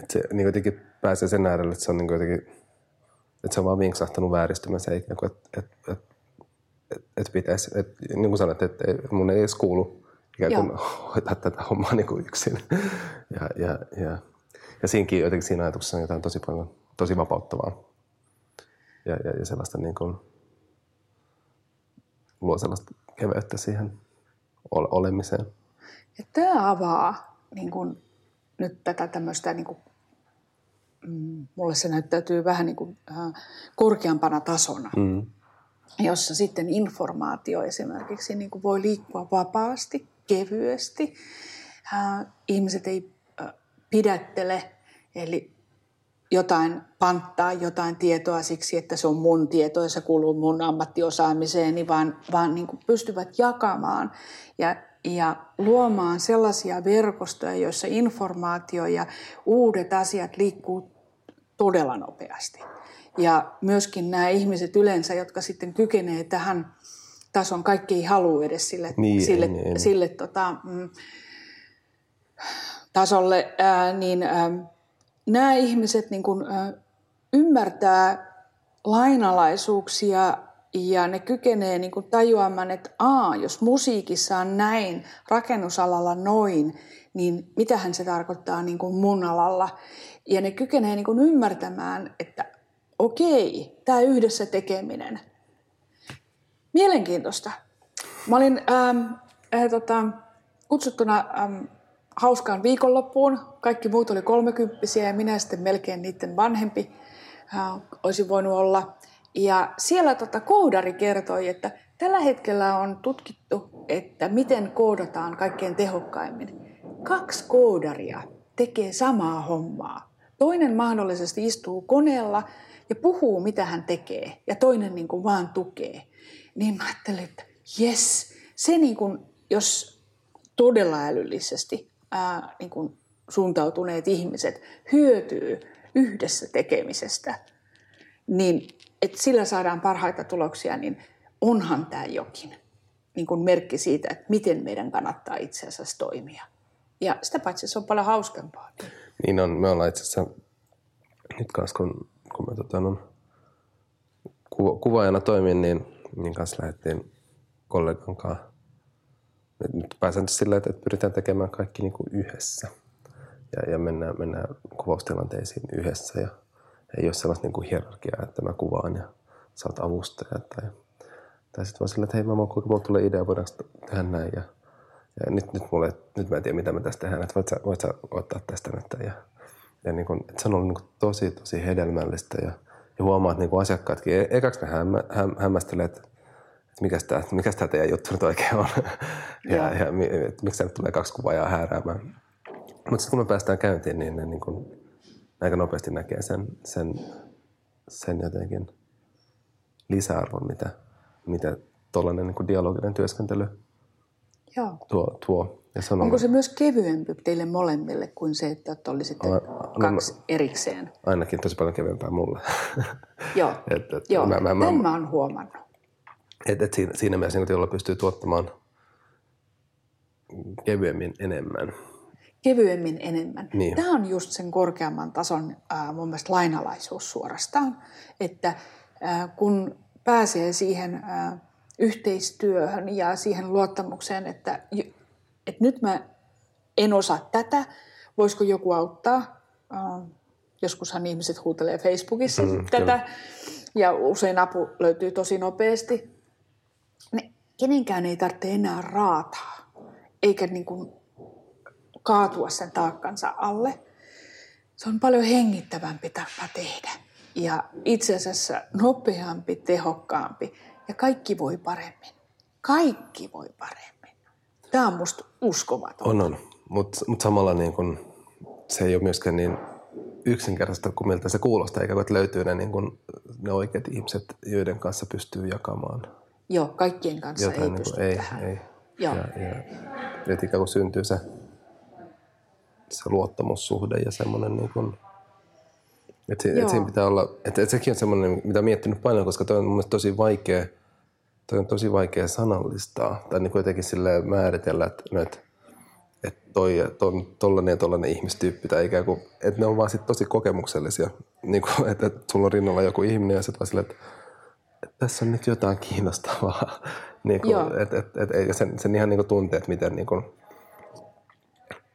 että se niin jotenkin pääsee sen äärelle, että se on niin jotenkin, että se on vaan vinksahtanut vääristymässä, ikään kuin, että, että, että, että, että pitäisi, että, niin kuin sanoit, että mun ei edes kuulu ikään kuin Joo. hoitaa tätä hommaa niin kuin yksin. Ja, ja, ja ja siinäkin jotenkin siinä ajatuksessa on jotain tosi paljon, tosi vapauttavaa. Ja, ja, ja sellaista niin kuin, luo sellaista keveyttä siihen olemiseen. Ja tämä avaa niin kuin, nyt tätä tämmöistä, niin kuin, mm, mulle se näyttäytyy vähän niin kuin, äh, korkeampana tasona, mm. jossa sitten informaatio esimerkiksi niin kuin voi liikkua vapaasti, kevyesti. Äh, ihmiset ei äh, pidättele Eli jotain panttaa, jotain tietoa siksi, että se on mun tieto ja se kuuluu mun ammattiosaamiseeni, vaan, vaan niin kuin pystyvät jakamaan ja, ja luomaan sellaisia verkostoja, joissa informaatio ja uudet asiat liikkuu todella nopeasti. Ja myöskin nämä ihmiset yleensä, jotka sitten kykenee tähän tason, kaikki ei halua edes sille, niin, sille, niin. sille tota, mm, tasolle, ää, niin ää, nämä ihmiset niin kuin, ymmärtää lainalaisuuksia ja ne kykenee niin kuin tajuamaan, että aa, jos musiikissa on näin, rakennusalalla noin, niin mitähän se tarkoittaa niin kuin mun alalla. Ja ne kykenee niin kuin ymmärtämään, että okei, tämä yhdessä tekeminen. Mielenkiintoista. Mä olin ähm, äh, tota, kutsuttuna ähm, hauskaan viikonloppuun. Kaikki muut oli kolmekymppisiä ja minä sitten melkein niiden vanhempi olisi voinut olla. Ja siellä tota, koodari kertoi, että tällä hetkellä on tutkittu, että miten koodataan kaikkein tehokkaimmin. Kaksi koodaria tekee samaa hommaa, Toinen mahdollisesti istuu koneella ja puhuu, mitä hän tekee, ja toinen niin kuin vaan tukee. Niin mä ajattelin, että jes, se niin kuin, jos todella älyllisesti ää, niin kuin suuntautuneet ihmiset hyötyy yhdessä tekemisestä, niin että sillä saadaan parhaita tuloksia, niin onhan tämä jokin niin kuin merkki siitä, että miten meidän kannattaa itse asiassa toimia. Ja sitä paitsi se on paljon hauskempaa. Niin on, me ollaan itse asiassa nyt kanssa, kun, kun me tota, no, kuva, kuvaajana toimin, niin, niin kanssa lähdettiin kollegan kanssa. Nyt pääsen sillä, että pyritään tekemään kaikki niin kuin yhdessä. Ja, ja mennään, mennään kuvaustilanteisiin yhdessä. Ja ei ole sellaista niin kuin hierarkiaa, että mä kuvaan ja sä oot avustaja. Tai, tai sitten vaan sillä, että hei mä kuinka mulla tulee idea, voidaanko tehdä näin. Ja, ja nyt, nyt, mulle, nyt mä en tiedä, mitä me tästä tehdään, että voit sä, voit sä ottaa tästä nyt. Ja, ja niin kun, että se on ollut niin tosi, tosi hedelmällistä ja, ja huomaa, että niin asiakkaatkin, e- ekaksi ne hämmä, häm, hämmästelee, että mikä tämä, mikä tämä teidän juttu nyt oikein on. ja, ja, ja miksi nyt tulee kaksi kuvaajaa hääräämään. Mutta sitten kun me päästään käyntiin, niin ne niin kun, aika nopeasti näkee sen, sen, sen jotenkin lisäarvon, mitä, mitä tuollainen niin dialoginen työskentely Joo. tuo. tuo. Ja se on Onko se myös kevyempi teille molemmille kuin se, että olisitte no, kaksi no, erikseen? Ainakin tosi paljon kevyempää mulle. Joo, et, et, Joo. Mä, mä, mä, mä oon huomannut. Et, et siinä, siinä mielessä, niin jolla pystyy tuottamaan kevyemmin enemmän. Kevyemmin enemmän. Niin. Tämä on just sen korkeamman tason äh, mun mielestä lainalaisuus suorastaan, että äh, kun pääsee siihen äh, yhteistyöhön ja siihen luottamukseen, että, että nyt mä en osaa tätä, voisiko joku auttaa. Uh, joskushan ihmiset huutelee Facebookissa mm, tätä kyllä. ja usein apu löytyy tosi nopeasti. Ne, kenenkään ei tarvitse enää raataa eikä niin kuin kaatua sen taakkansa alle. Se on paljon hengittävämpi tapa tehdä ja itse asiassa nopeampi, tehokkaampi ja kaikki voi paremmin. Kaikki voi paremmin. Tämä on musta uskomaton. On, on. Mutta mut samalla niin kun, se ei ole myöskään niin yksinkertaista kuin miltä se kuulostaa, eikä että löytyy ne, niin kun, ne oikeat ihmiset, joiden kanssa pystyy jakamaan. Joo, kaikkien kanssa Jotain, ei niin pysty ei, tähän. Ei. Joo. Ja, ja, ja ikään kuin syntyy se, se luottamussuhde ja semmoinen niin kun, et se, et siinä pitää olla, että et sekin on semmoinen, mitä olen miettinyt paljon, koska toi on mun tosi vaikea, toi on tosi vaikea sanallistaa tai niin jotenkin sille määritellä, että, no, että, että toi ton, tollainen ja tollainen ihmistyyppi tai ikään kuin, että ne on vaan sit tosi kokemuksellisia. Niin kuin, että, että sulla on rinnalla joku ihminen ja sitten vaan silleen, että, että tässä on nyt jotain kiinnostavaa. niin kuin, että, että, että, että sen, sen ihan niin kuin tuntee, että miten, niin kuin,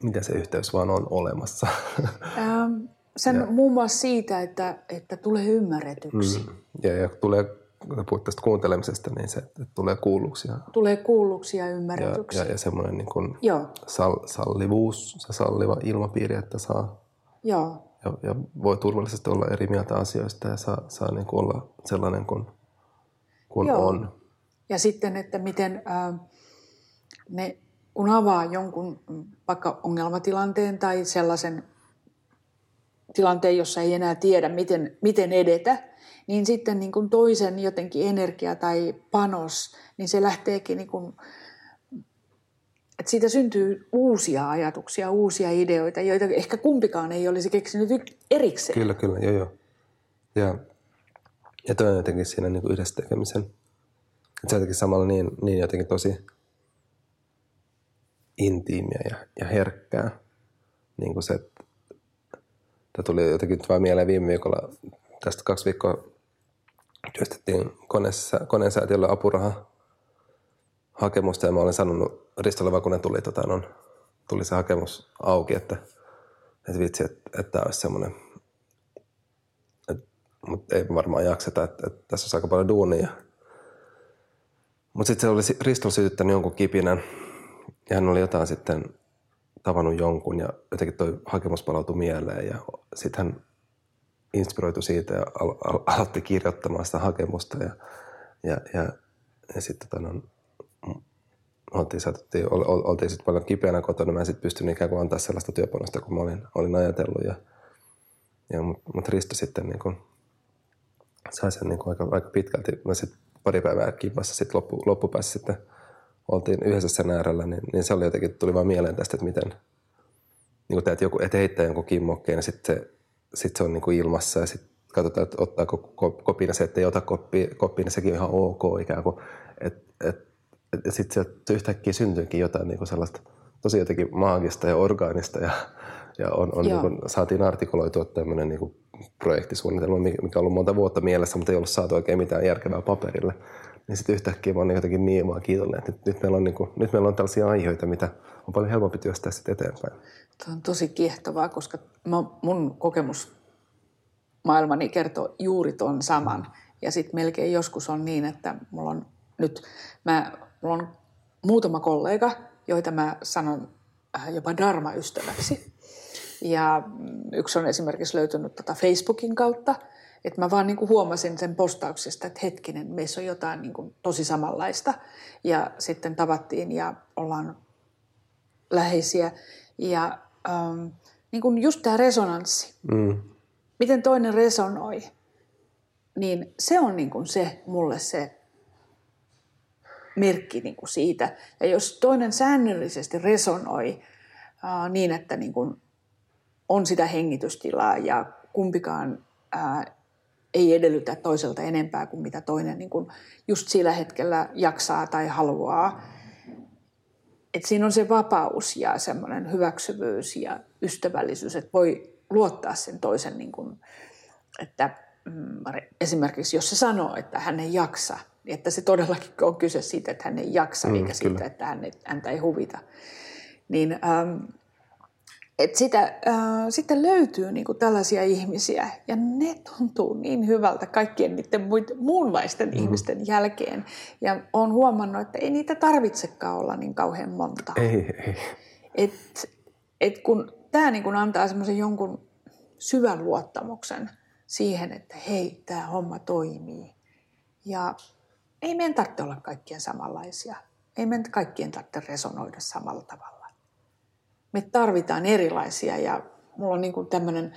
miten se yhteys vaan on olemassa. Ähm, sen ja. muun muassa siitä, että, että tulee ymmärretyksi. Mm. Ja, ja tulee, kun puhut tästä kuuntelemisesta, niin se, että tulee kuulluksi. Ja, tulee kuulluksi ja ymmärretyksi. Ja, ja, ja semmoinen niin kuin Sal, sallivuus, se salliva ilmapiiri, että saa Joo. Ja, ja voi turvallisesti olla eri mieltä asioista ja saa, saa niin kuin olla sellainen kuin, kuin Joo. on. Ja sitten, että miten äh, ne, kun avaa jonkun vaikka ongelmatilanteen tai sellaisen tilanteen, jossa ei enää tiedä, miten, miten edetä, niin sitten niin kuin toisen jotenkin energia tai panos, niin se lähteekin niin kuin, että siitä syntyy uusia ajatuksia, uusia ideoita, joita ehkä kumpikaan ei olisi keksinyt erikseen. Kyllä, kyllä, joo, joo. Ja, ja toinen jotenkin siinä niin kuin yhdessä tekemisen, että se jotenkin samalla niin, niin jotenkin tosi intiimiä ja, ja herkkää. Niin kuin se, että tuli jotenkin vain mieleen viime viikolla. Tästä kaksi viikkoa työstettiin koneessa, koneen säätiöllä apuraha hakemusta ja mä olin sanonut Ristolle vaan kun ne tuli, tota, non, tuli se hakemus auki, että, että vitsi, että, että tämä olisi semmoinen, mutta ei varmaan jakseta, että, että tässä olisi aika paljon duunia. Mutta sitten se oli Ristolla sytyttänyt jonkun kipinän ja hän oli jotain sitten tavannut jonkun ja jotenkin toi hakemus palautui mieleen ja sitten hän inspiroitui siitä ja al- al- aloitti kirjoittamaan sitä hakemusta ja, ja, ja, ja sitten tota, no, oltiin, saatettiin, ol, ol, oltiin sitten paljon kipeänä kotona. Mä en sitten pystynyt ikään kuin antaa sellaista työpanosta kuin mä olin, olin ajatellut. Ja, Ja, mutta mut Risto sitten niin kuin, sai sen niin kuin aika, aika pitkälti. Mä sitten pari päivää kimpassa sitten loppu, loppupäässä sitten oltiin yhdessä sen äärellä, niin, niin se oli jotenkin, tuli vaan mieleen tästä, että miten, niin kuin että joku, että heittää jonkun kimmokkeen ja sitten se, sit se on niin kuin ilmassa ja sitten katsotaan, että ottaako kopin ja se, että ei ota koppi, koppiin, niin sekin on ihan ok ikään kuin. Et, et, et, ja sitten sieltä yhtäkkiä syntyykin jotain niin kuin sellaista tosi jotenkin maagista ja orgaanista ja, ja on, on niin kuin, saatiin artikuloitua tämmöinen niin kuin projektisuunnitelma, mikä on ollut monta vuotta mielessä, mutta ei ollut saatu oikein mitään järkevää paperille. Niin sitten yhtäkkiä mä oon jotenkin niin vaan kiitollinen, että nyt, nyt, meillä on, niin kuin, nyt meillä on tällaisia aiheita, mitä on paljon helpompi työstää sitten eteenpäin. Tuo on tosi kiehtovaa, koska mun kokemus maailmani kertoo juuri tuon saman. Ja sitten melkein joskus on niin, että mulla on nyt, mä, mulla on muutama kollega, joita mä sanon äh, jopa Dharma-ystäväksi. Ja yksi on esimerkiksi löytynyt tota Facebookin kautta, että mä vaan niin kuin huomasin sen postauksesta, että hetkinen, meissä on jotain niin kuin tosi samanlaista. Ja sitten tavattiin ja ollaan läheisiä. Ja ähm, niin kuin just tämä resonanssi. Mm miten toinen resonoi, niin se on niin kuin se mulle se merkki niin kuin siitä. Ja jos toinen säännöllisesti resonoi ää, niin, että niin kuin on sitä hengitystilaa ja kumpikaan ää, ei edellytä toiselta enempää kuin mitä toinen niin kuin just sillä hetkellä jaksaa tai haluaa. Et siinä on se vapaus ja semmoinen hyväksyvyys ja ystävällisyys, että voi luottaa sen toisen, niin kuin, että mm, esimerkiksi jos se sanoo, että hän ei jaksa, niin että se todellakin on kyse siitä, että hän ei jaksa, mm, eikä kyllä. siitä, että hän ei, häntä ei huvita. Niin ähm, et sitä, äh, sitten löytyy niinku tällaisia ihmisiä, ja ne tuntuu niin hyvältä kaikkien niiden muunlaisten mm. ihmisten jälkeen. Ja olen huomannut, että ei niitä tarvitsekaan olla niin kauhean monta. Ei, ei. Et, et kun tämä niin kuin antaa semmoisen jonkun syvän luottamuksen siihen, että hei, tämä homma toimii. Ja ei meidän tarvitse olla kaikkien samanlaisia. Ei meidän kaikkien tarvitse resonoida samalla tavalla. Me tarvitaan erilaisia ja mulla on niin kuin tämmöinen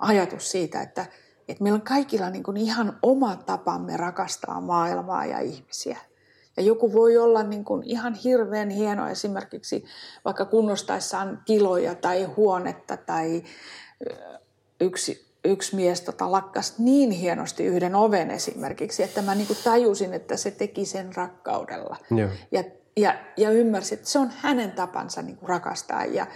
ajatus siitä, että, että meillä on kaikilla niin kuin ihan oma tapamme rakastaa maailmaa ja ihmisiä – ja joku voi olla niin kuin ihan hirveän hieno esimerkiksi vaikka kunnostaessaan tiloja tai huonetta tai yksi, yksi mies tota lakkas niin hienosti yhden oven esimerkiksi, että mä niin kuin tajusin, että se teki sen rakkaudella. Joo. Ja, ja, ja ymmärsin, että se on hänen tapansa niin kuin rakastaa ja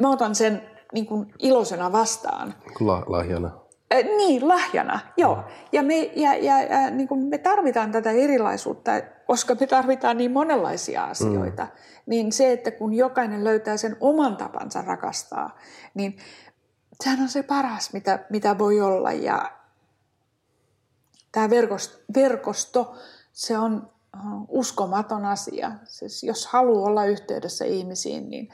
mä otan sen niin kuin iloisena vastaan. La- lahjana. Äh, niin, lahjana, joo. Ja me, ja, ja, ja, niin kuin me tarvitaan tätä erilaisuutta, koska me tarvitaan niin monenlaisia asioita. Mm. Niin se, että kun jokainen löytää sen oman tapansa rakastaa, niin sehän on se paras, mitä, mitä voi olla. Ja tämä verkosto, verkosto, se on uskomaton asia. Siis jos haluaa olla yhteydessä ihmisiin, niin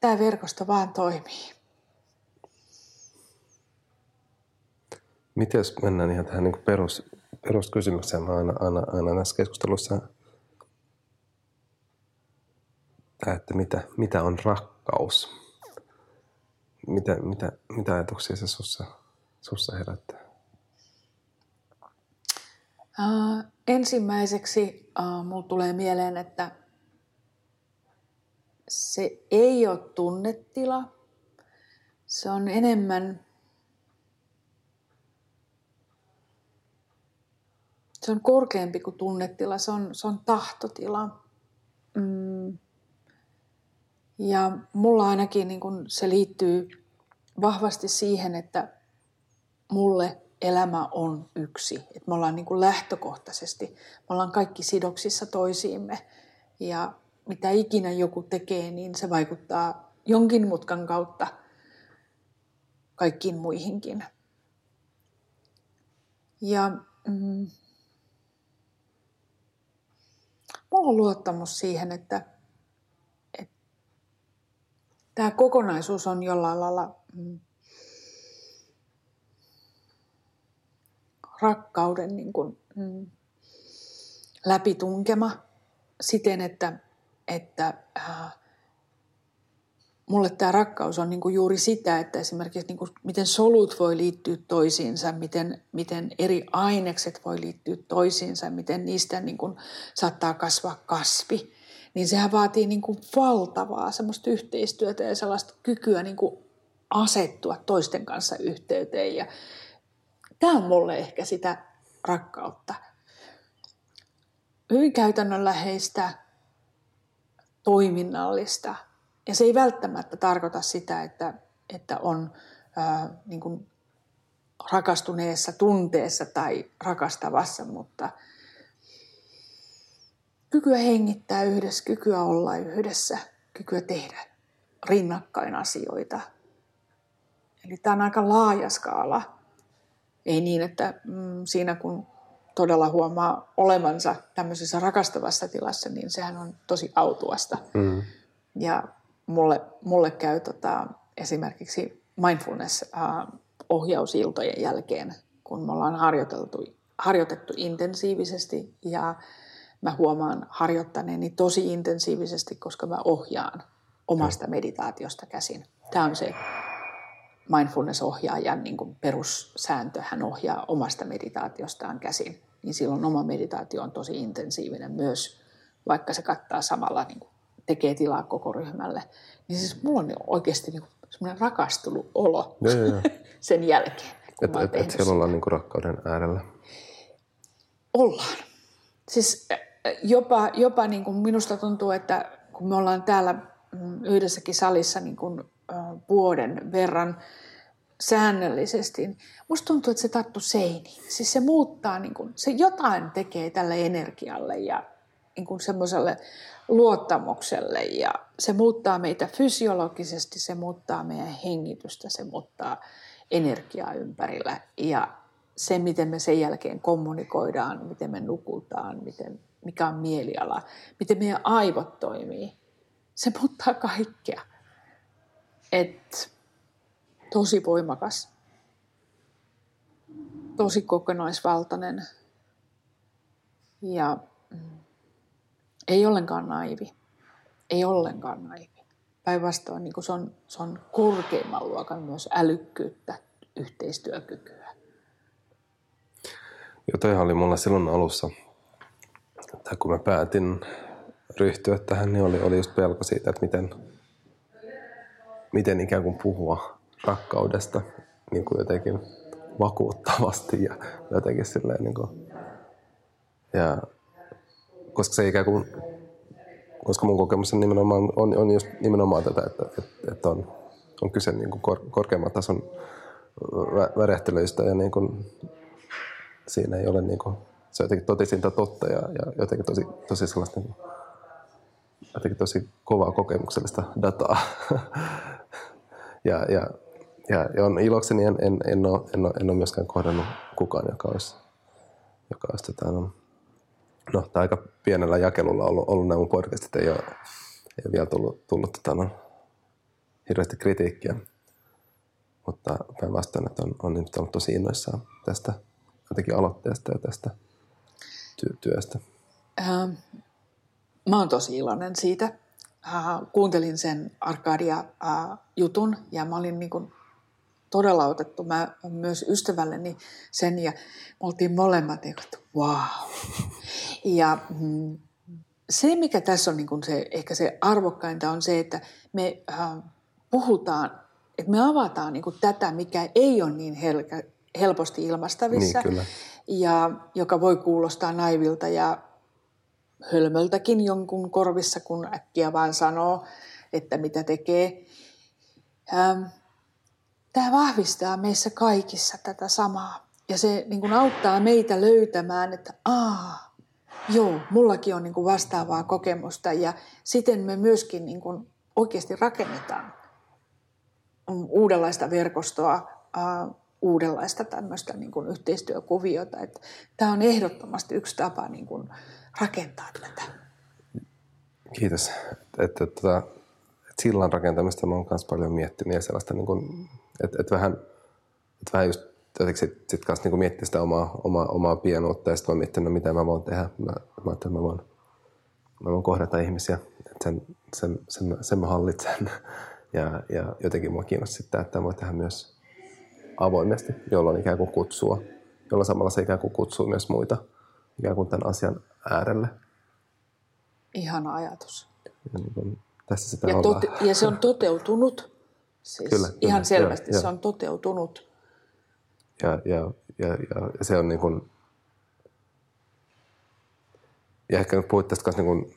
tämä verkosto vaan toimii. Miten jos mennään ihan tähän niin perus, peruskysymykseen, mä aina, aina, aina näissä keskustelussa, tämä, että mitä, mitä on rakkaus? Mitä, mitä, mitä ajatuksia se sussa, sussa herättää? Uh, ensimmäiseksi uh, mulle tulee mieleen, että se ei ole tunnetila. Se on enemmän se on korkeampi kuin tunnetila, se on, se on tahtotila. Mm. Ja mulla ainakin niin kun se liittyy vahvasti siihen, että mulle elämä on yksi. Että me ollaan niin kuin lähtökohtaisesti, me ollaan kaikki sidoksissa toisiimme. Ja mitä ikinä joku tekee, niin se vaikuttaa jonkin mutkan kautta kaikkiin muihinkin. Ja mm, mulla on luottamus siihen, että, että tämä kokonaisuus on jollain lailla mm, rakkauden niin kuin, mm, läpitunkema siten, että, että äh, mulle tämä rakkaus on niin kuin juuri sitä, että esimerkiksi niin kuin miten solut voi liittyä toisiinsa, miten, miten eri ainekset voi liittyä toisiinsa, miten niistä niin kuin saattaa kasvaa kasvi. Niin sehän vaatii niin kuin valtavaa semmoista yhteistyötä ja sellaista kykyä niin kuin asettua toisten kanssa yhteyteen. Ja tämä on mulle ehkä sitä rakkautta. Hyvin käytännönläheistä, toiminnallista – ja se ei välttämättä tarkoita sitä, että, että on ää, niin kuin rakastuneessa tunteessa tai rakastavassa, mutta kykyä hengittää yhdessä, kykyä olla yhdessä, kykyä tehdä rinnakkain asioita. Eli tämä on aika laaja skaala. Ei niin, että mm, siinä kun todella huomaa olevansa tämmöisessä rakastavassa tilassa, niin sehän on tosi autuasta. Mm. Ja mulle, mulle käy tota, esimerkiksi mindfulness-ohjausiltojen jälkeen, kun me ollaan harjoiteltu, harjoitettu intensiivisesti ja mä huomaan harjoittaneeni tosi intensiivisesti, koska mä ohjaan omasta meditaatiosta käsin. Tämä on se mindfulness-ohjaajan niin kuin perussääntö. Hän ohjaa omasta meditaatiostaan käsin. Niin silloin oma meditaatio on tosi intensiivinen myös, vaikka se kattaa samalla niin kuin tekee tilaa koko ryhmälle. Niin siis mulla on oikeasti niin semmoinen rakastunut olo ja, ja, ja. sen jälkeen. Että et, et siellä ollaan niin rakkauden äärellä. Ollaan. Siis jopa, jopa niin kuin minusta tuntuu, että kun me ollaan täällä mm, yhdessäkin salissa niin kuin, vuoden verran säännöllisesti, niin musta tuntuu, että se tarttuu seiniin. Siis se muuttaa, niin kuin, se jotain tekee tälle energialle ja niin kuin semmoiselle luottamukselle ja se muuttaa meitä fysiologisesti, se muuttaa meidän hengitystä, se muuttaa energiaa ympärillä ja se, miten me sen jälkeen kommunikoidaan, miten me nukutaan, miten, mikä on mieliala, miten meidän aivot toimii, se muuttaa kaikkea. Et, tosi voimakas, tosi kokonaisvaltainen ja mm, ei ollenkaan naivi. Ei ollenkaan naivi. Päinvastoin niin se, on, se on korkeimman luokan myös älykkyyttä, yhteistyökykyä. Joo, oli mulla silloin alussa, että kun mä päätin ryhtyä tähän, niin oli, oli just pelko siitä, että miten, miten ikään kuin puhua rakkaudesta niin kuin jotenkin vakuuttavasti ja jotenkin silleen niin kuin, ja koska se ikään kuin, koska mun kokemus on nimenomaan, on, on just nimenomaan tätä, että, että, että on, on kyse niin kuin kor, korkeamman tason värehtelyistä ja niin kuin, siinä ei ole niin kuin, se on jotenkin totisinta totta ja, ja jotenkin tosi, tosi sellaista niin kuin, jotenkin tosi kovaa kokemuksellista dataa. ja, ja, ja, ja on ilokseni en, en, en, ole, en, ole, en ole myöskään kohdannut kukaan, joka olisi, joka olisi tota, no, no, tämä aika pienellä jakelulla ollut, ollut nämä mun podcastit, ei ole, ei ole vielä tullut, tullut tota, no, hirveästi kritiikkiä. Mutta päinvastoin, että on, on nyt ollut tosi innoissaan tästä jotenkin aloitteesta ja tästä ty- työstä. Ähm, mä oon tosi iloinen siitä. Äh, kuuntelin sen Arkadia-jutun äh, ja mä olin niin kuin todella otettu mä myös ystävälleni sen ja me oltiin molemmat niin että wow. Ja mm, se, mikä tässä on niin kuin se, ehkä se arvokkainta on se, että me äh, puhutaan, että me avataan niin kuin tätä, mikä ei ole niin helkä, helposti ilmastavissa. Niin, kyllä. Ja joka voi kuulostaa naivilta ja hölmöltäkin jonkun korvissa, kun äkkiä vaan sanoo, että mitä tekee. Ähm, tämä vahvistaa meissä kaikissa tätä samaa. Ja se niin kuin auttaa meitä löytämään, että aa, joo, mullakin on niin kuin vastaavaa kokemusta. Ja siten me myöskin niin kuin oikeasti rakennetaan uudenlaista verkostoa, ää, uudenlaista tämmöistä niin kuin yhteistyökuviota. Että tämä on ehdottomasti yksi tapa niin kuin rakentaa tätä. Kiitos. Että, että, että, että sillan rakentamista mä oon myös paljon miettinyt ja sellaista niin kuin että et vähän, et vähän just jotenkin sit, sit kanssa niinku miettiä sitä omaa, omaa, omaa pienuutta ja sitten mä miettinyt, no mitä mä voin tehdä. Mä, mä että mä voin, mä voin kohdata ihmisiä, että sen, sen, sen, sen mä hallitsen. Ja, ja jotenkin mua kiinnosti sitä, että voi tehdä myös avoimesti, jolloin ikään kuin kutsua, jolloin samalla se ikään kuin kutsuu myös muita ikään kuin tämän asian äärelle. Ihana ajatus. Ja, niin kuin, tässä sitä ja, tote- ja se on toteutunut. Siis kyllä, ihan kyllä, selvästi ja, se on toteutunut. Ja, ja, ja, ja se on niin kuin, ja ehkä nyt puhuit tästä niin kuin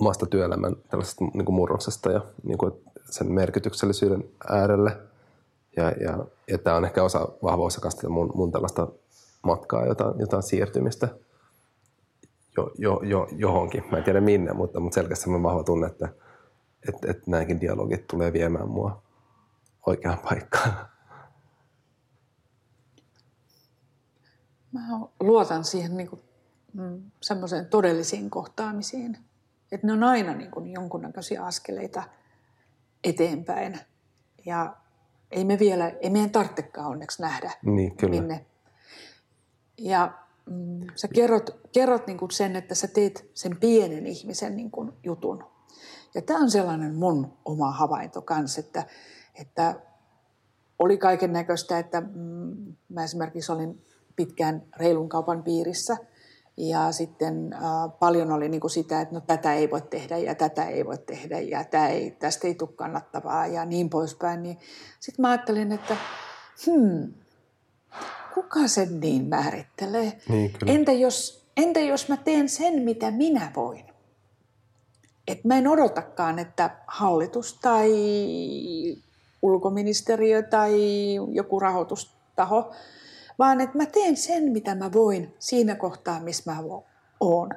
omasta työelämän tällaisesta niin kuin murroksesta ja niin kuin sen merkityksellisyyden äärelle. Ja, ja, ja tämä on ehkä osa, vahva osa mun, mun tällaista matkaa, jotain, jotain siirtymistä jo, jo, jo, johonkin. Mä en tiedä minne, mutta, mutta selkeästi on vahva tunne, että, että, että nämäkin dialogit tulee viemään mua oikeaan paikkaan. Mä luotan siihen niin kuin, mm, semmoiseen todellisiin kohtaamisiin. Että ne on aina niin kuin jonkunnäköisiä askeleita eteenpäin. Ja ei me vielä, ei meidän tarvitsekaan onneksi nähdä, niin, kyllä. minne. Ja mm, sä kerrot, kerrot niin kuin sen, että sä teet sen pienen ihmisen niin kuin jutun. Ja tämä on sellainen mun oma havainto kanssa, että, että oli kaiken näköistä, että mm, mä esimerkiksi olin pitkään reilun kaupan piirissä – ja sitten äh, paljon oli niin kuin sitä, että no tätä ei voi tehdä ja tätä ei voi tehdä ja tämä ei, tästä ei tule kannattavaa ja niin poispäin. Niin sitten mä ajattelin, että hmm, kuka sen niin määrittelee? Niin, entä, jos, entä jos mä teen sen, mitä minä voin? Et mä en odotakaan, että hallitus tai ulkoministeriö tai joku rahoitustaho vaan että mä teen sen, mitä mä voin siinä kohtaa, missä mä oon.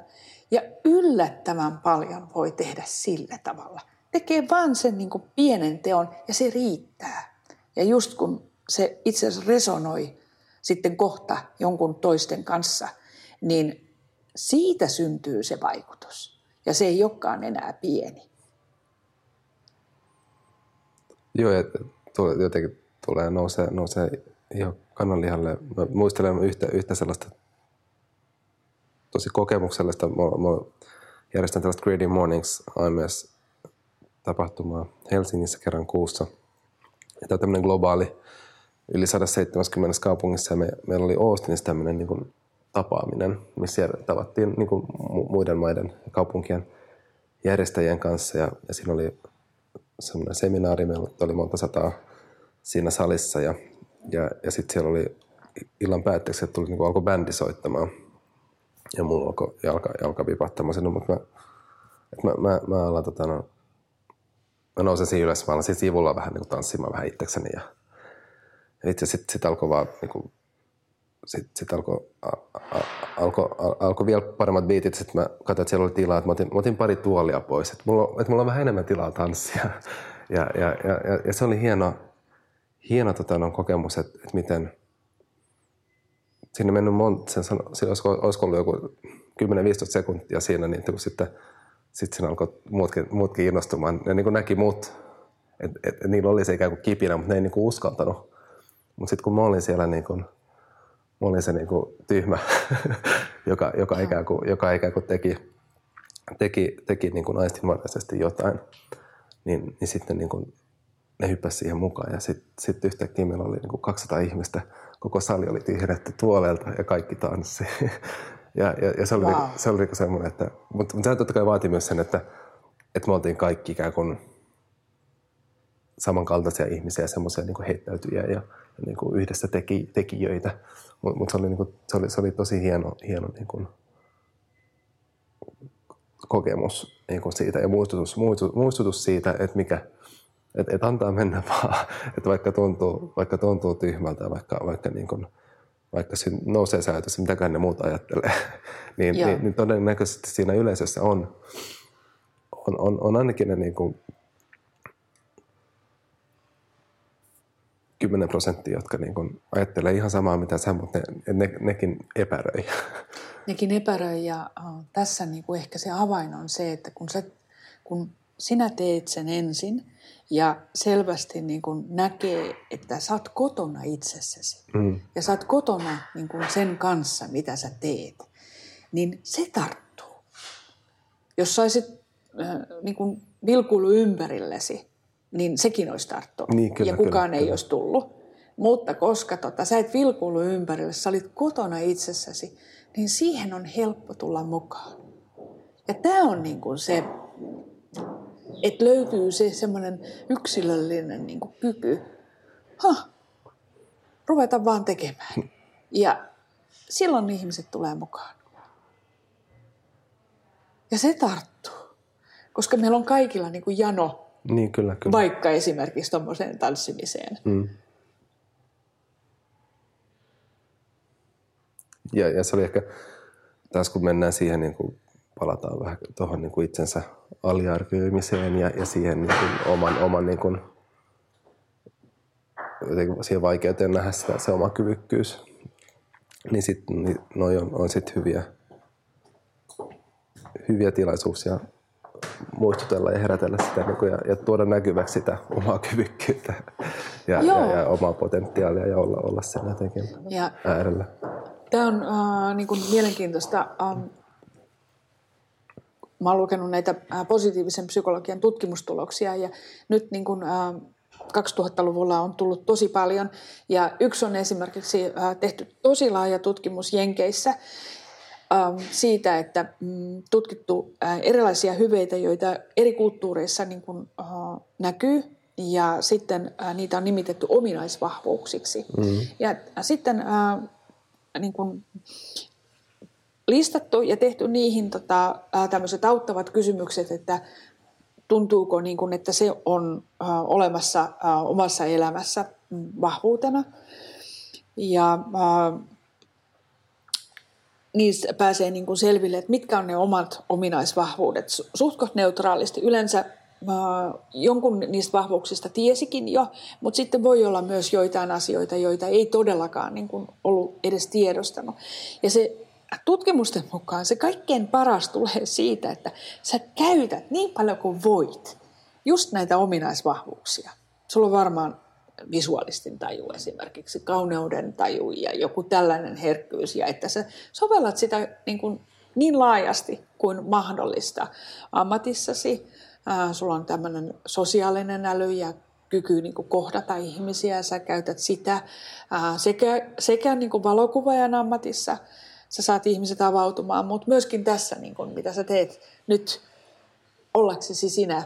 Ja yllättävän paljon voi tehdä sillä tavalla. Tekee vaan sen niin kuin pienen teon ja se riittää. Ja just kun se itse asiassa resonoi sitten kohta jonkun toisten kanssa, niin siitä syntyy se vaikutus. Ja se ei olekaan enää pieni. Joo, ja jotenkin tulee nousee, nousee ihan kannanlihalle. Mä muistelen yhtä, yhtä sellaista tosi kokemuksellista. Mä, mä järjestän tällaista Greedy Mornings AMS tapahtumaa Helsingissä kerran kuussa. Tämä on tämmöinen globaali yli 170 kaupungissa ja me, meillä oli Austinissa tämmöinen niin kuin tapaaminen, missä tavattiin niin kuin muiden maiden kaupunkien järjestäjien kanssa ja, ja siinä oli semmoinen seminaari, meillä oli monta sataa siinä salissa ja ja, ja sitten siellä oli illan päätteeksi, että tuli, niin alkoi bändi soittamaan. Ja mulla alkoi jalka, jalka vipahtamaan sinne, mutta mä, että mä, mä, mä alan tota, no, mä nousin siinä ylös, mä alan siinä sivulla vähän niin kuin tanssimaan vähän itsekseni. Ja itse sitten sit alkoi vaan niin kuin, sitten sit alkoi alko, alko vielä paremmat biitit. Sitten mä katsoin, että siellä oli tilaa, että mä otin, mä otin pari tuolia pois. Että mulla, että mulla on vähän enemmän tilaa tanssia. Ja, ja, ja, ja, ja se oli hieno, hieno tota, no, kokemus, että, että miten sinne mennyt monta, sen sano, olisiko, olisiko ollut joku 10-15 sekuntia siinä, niin kun sitten sitten siinä alkoi muutkin, muutkin innostumaan. Ne niin näki mut, että et, et niillä oli se ikään kuin kipinä, mutta ne ei niin kuin uskaltanut. Mutta sitten kun mä olin siellä, niin kuin, mä olin se niin kuin tyhmä, joka, joka, ikään kuin, joka ikään kuin teki, teki, teki niin kuin aistinvaraisesti jotain, niin, niin sitten niin kuin ne hyppäsi siihen mukaan ja sitten sit yhtäkkiä meillä oli niin kuin 200 ihmistä, koko sali oli tyhjennetty tuoleelta ja kaikki tanssi. ja, ja, ja se oli, wow. niinku, se oli niinku semmoinen, että, mutta, mutta se totta kai vaati myös sen, että, että me oltiin kaikki ikään kuin samankaltaisia ihmisiä, semmoisia niin heittäytyjiä ja, ja niin kuin yhdessä teki, tekijöitä. Mutta mut se, oli, niin kuin, se, oli, se oli tosi hieno, hieno niin kuin, kokemus niin kuin siitä ja muistutus, muistutus, muistutus siitä, että mikä, että et antaa mennä vaan, että vaikka tuntuu, vaikka tuntuu tyhmältä, vaikka, vaikka, niin kun, vaikka nousee se ajatus, mitäkään ne muut ajattelee, niin, niin, niin, todennäköisesti siinä yleisössä on, on, on, on ainakin ne niin kuin 10 prosenttia, jotka niin kuin ajattelee ihan samaa mitä sä, mutta ne, ne, nekin epäröi. Nekin epäröi ja tässä niin kuin ehkä se avain on se, että kun, sä, kun sinä teet sen ensin – ja selvästi niin kuin näkee, että sä oot kotona itsessäsi. Mm. Ja sä oot kotona niin kuin sen kanssa, mitä sä teet. Niin se tarttuu. Jos saisit äh, niin kuin vilkuilu ympärillesi, niin sekin olisi tarttunut. Niin, kyllä, ja kukaan kyllä, ei kyllä. olisi tullut. Mutta koska tota, sä et vilkuillut ympärille, sä olit kotona itsessäsi, niin siihen on helppo tulla mukaan. Ja tämä on niin kuin se, että löytyy se semmoinen yksilöllinen niin kuin kyky, ha, ruveta vaan tekemään. Ja silloin ihmiset tulee mukaan. Ja se tarttuu. Koska meillä on kaikilla niin kuin jano, Niin, kyllä, kyllä. vaikka esimerkiksi tuommoiseen tanssimiseen. Mm. Ja, ja se oli ehkä, taas kun mennään siihen, niin kuin palataan vähän tuohon niin kuin itsensä aliarvioimiseen ja, ja siihen niin kuin oman, oman niin kuin, siihen vaikeuteen nähdä sitä, se oma kyvykkyys. Niin sitten niin noi on, on sit hyviä, hyviä tilaisuuksia muistutella ja herätellä sitä niin kuin, ja, ja tuoda näkyväksi sitä omaa kyvykkyyttä ja, Joo. ja, ja omaa potentiaalia ja olla, olla sen jotenkin Ja äärellä. Tämä on äh, niin kuin mielenkiintoista. Ähm, mä olen lukenut näitä äh, positiivisen psykologian tutkimustuloksia ja nyt niin kuin, äh, 2000-luvulla on tullut tosi paljon. Ja yksi on esimerkiksi äh, tehty tosi laaja tutkimus Jenkeissä siitä, että mm, tutkittu äh, erilaisia hyveitä, joita eri kulttuureissa niin kuin, äh, näkyy. Ja sitten äh, niitä on nimitetty ominaisvahvuuksiksi. Mm. Ja äh, sitten äh, niin kuin listattu ja tehty niihin tota, tämmöiset auttavat kysymykset, että tuntuuko niin kuin, että se on ää, olemassa ää, omassa elämässä mm, vahvuutena. Ja ää, niistä pääsee niin kuin selville, että mitkä on ne omat ominaisvahvuudet. Su- Suhtkot neutraalisti. Yleensä ää, jonkun niistä vahvuuksista tiesikin jo, mutta sitten voi olla myös joitain asioita, joita ei todellakaan niin kuin ollut edes tiedostanut. Ja se tutkimusten mukaan se kaikkein paras tulee siitä, että sä käytät niin paljon kuin voit just näitä ominaisvahvuuksia. Sulla on varmaan visuaalistin taju esimerkiksi, kauneuden taju ja joku tällainen herkkyys, ja että sä sovellat sitä niin, kuin niin laajasti kuin mahdollista ammatissasi. Ää, sulla on tämmöinen sosiaalinen äly ja kyky niin kuin kohdata ihmisiä, sä käytät sitä ää, sekä, sekä niin kuin valokuvaajan ammatissa, sä saat ihmiset avautumaan, mutta myöskin tässä, niin kuin, mitä sä teet nyt ollaksesi sinä,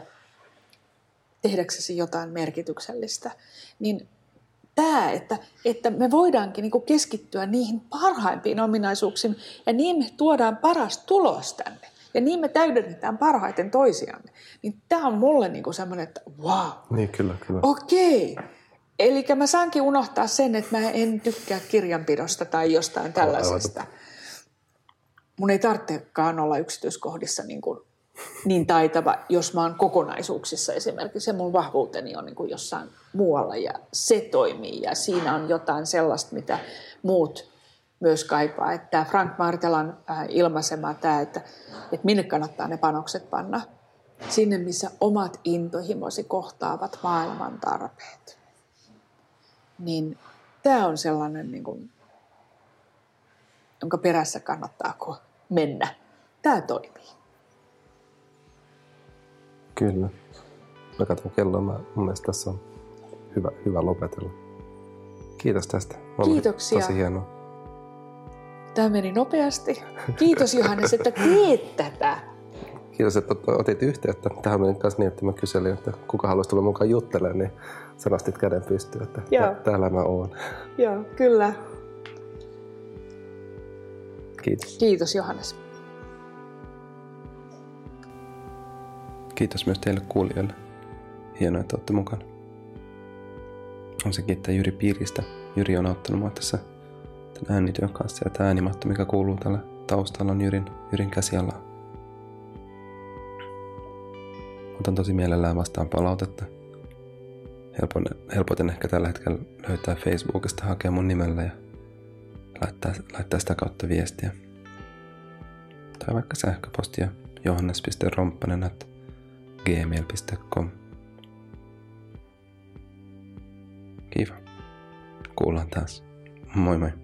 tehdäksesi jotain merkityksellistä, niin tämä, että, että me voidaankin niin keskittyä niihin parhaimpiin ominaisuuksiin ja niin me tuodaan paras tulos tänne ja niin me täydennetään parhaiten toisiamme, niin tämä on mulle niin semmoinen, että wow, Niin, kyllä, kyllä. okei. Eli mä saankin unohtaa sen, että mä en tykkää kirjanpidosta tai jostain tällaisesta. Mun ei tarvitsekaan olla yksityiskohdissa niin, kuin niin taitava, jos mä oon kokonaisuuksissa esimerkiksi. Se mun vahvuuteni on niin kuin jossain muualla ja se toimii ja siinä on jotain sellaista, mitä muut myös kaipaa. Että Frank Martelan äh, ilmaisema tämä, että, että minne kannattaa ne panokset panna. Sinne, missä omat intohimosi kohtaavat maailman tarpeet. Niin tämä on sellainen, niin kuin, jonka perässä kannattaa mennä. Tämä toimii. Kyllä. Mä katson kelloa. Mä, mun mielestä tässä on hyvä, hyvä lopetella. Kiitos tästä. Oli Kiitoksia. Tosi hienoa. Tämä meni nopeasti. Kiitos Johannes, että teet tätä. Kiitos, että ot- otit yhteyttä. Tähän meni kanssa niin, että mä kyselin, että kuka haluaisi tulla mukaan juttelemaan, niin sä nostit käden pystyyn, että Joo. tä- täällä mä oon. Joo, kyllä. Kiitos. Kiitos Johannes. Kiitos myös teille kuulijoille. Hienoa, että olette mukana. On se kiittää Jyri Piiristä. Jyri on auttanut mua tässä tämän äänityön kanssa ja tämä äänimatto, mikä kuuluu tällä taustalla, on Jyrin, Jyrin käsialaa. Otan tosi mielellään vastaan palautetta. Helpoin, helpoiten ehkä tällä hetkellä löytää Facebookista, hakea mun nimellä ja laittaa, laittaa sitä kautta viestiä. Tai vaikka sähköpostia johannes.romppanen gmail.com. Kiva. Kuullaan taas. Moi moi.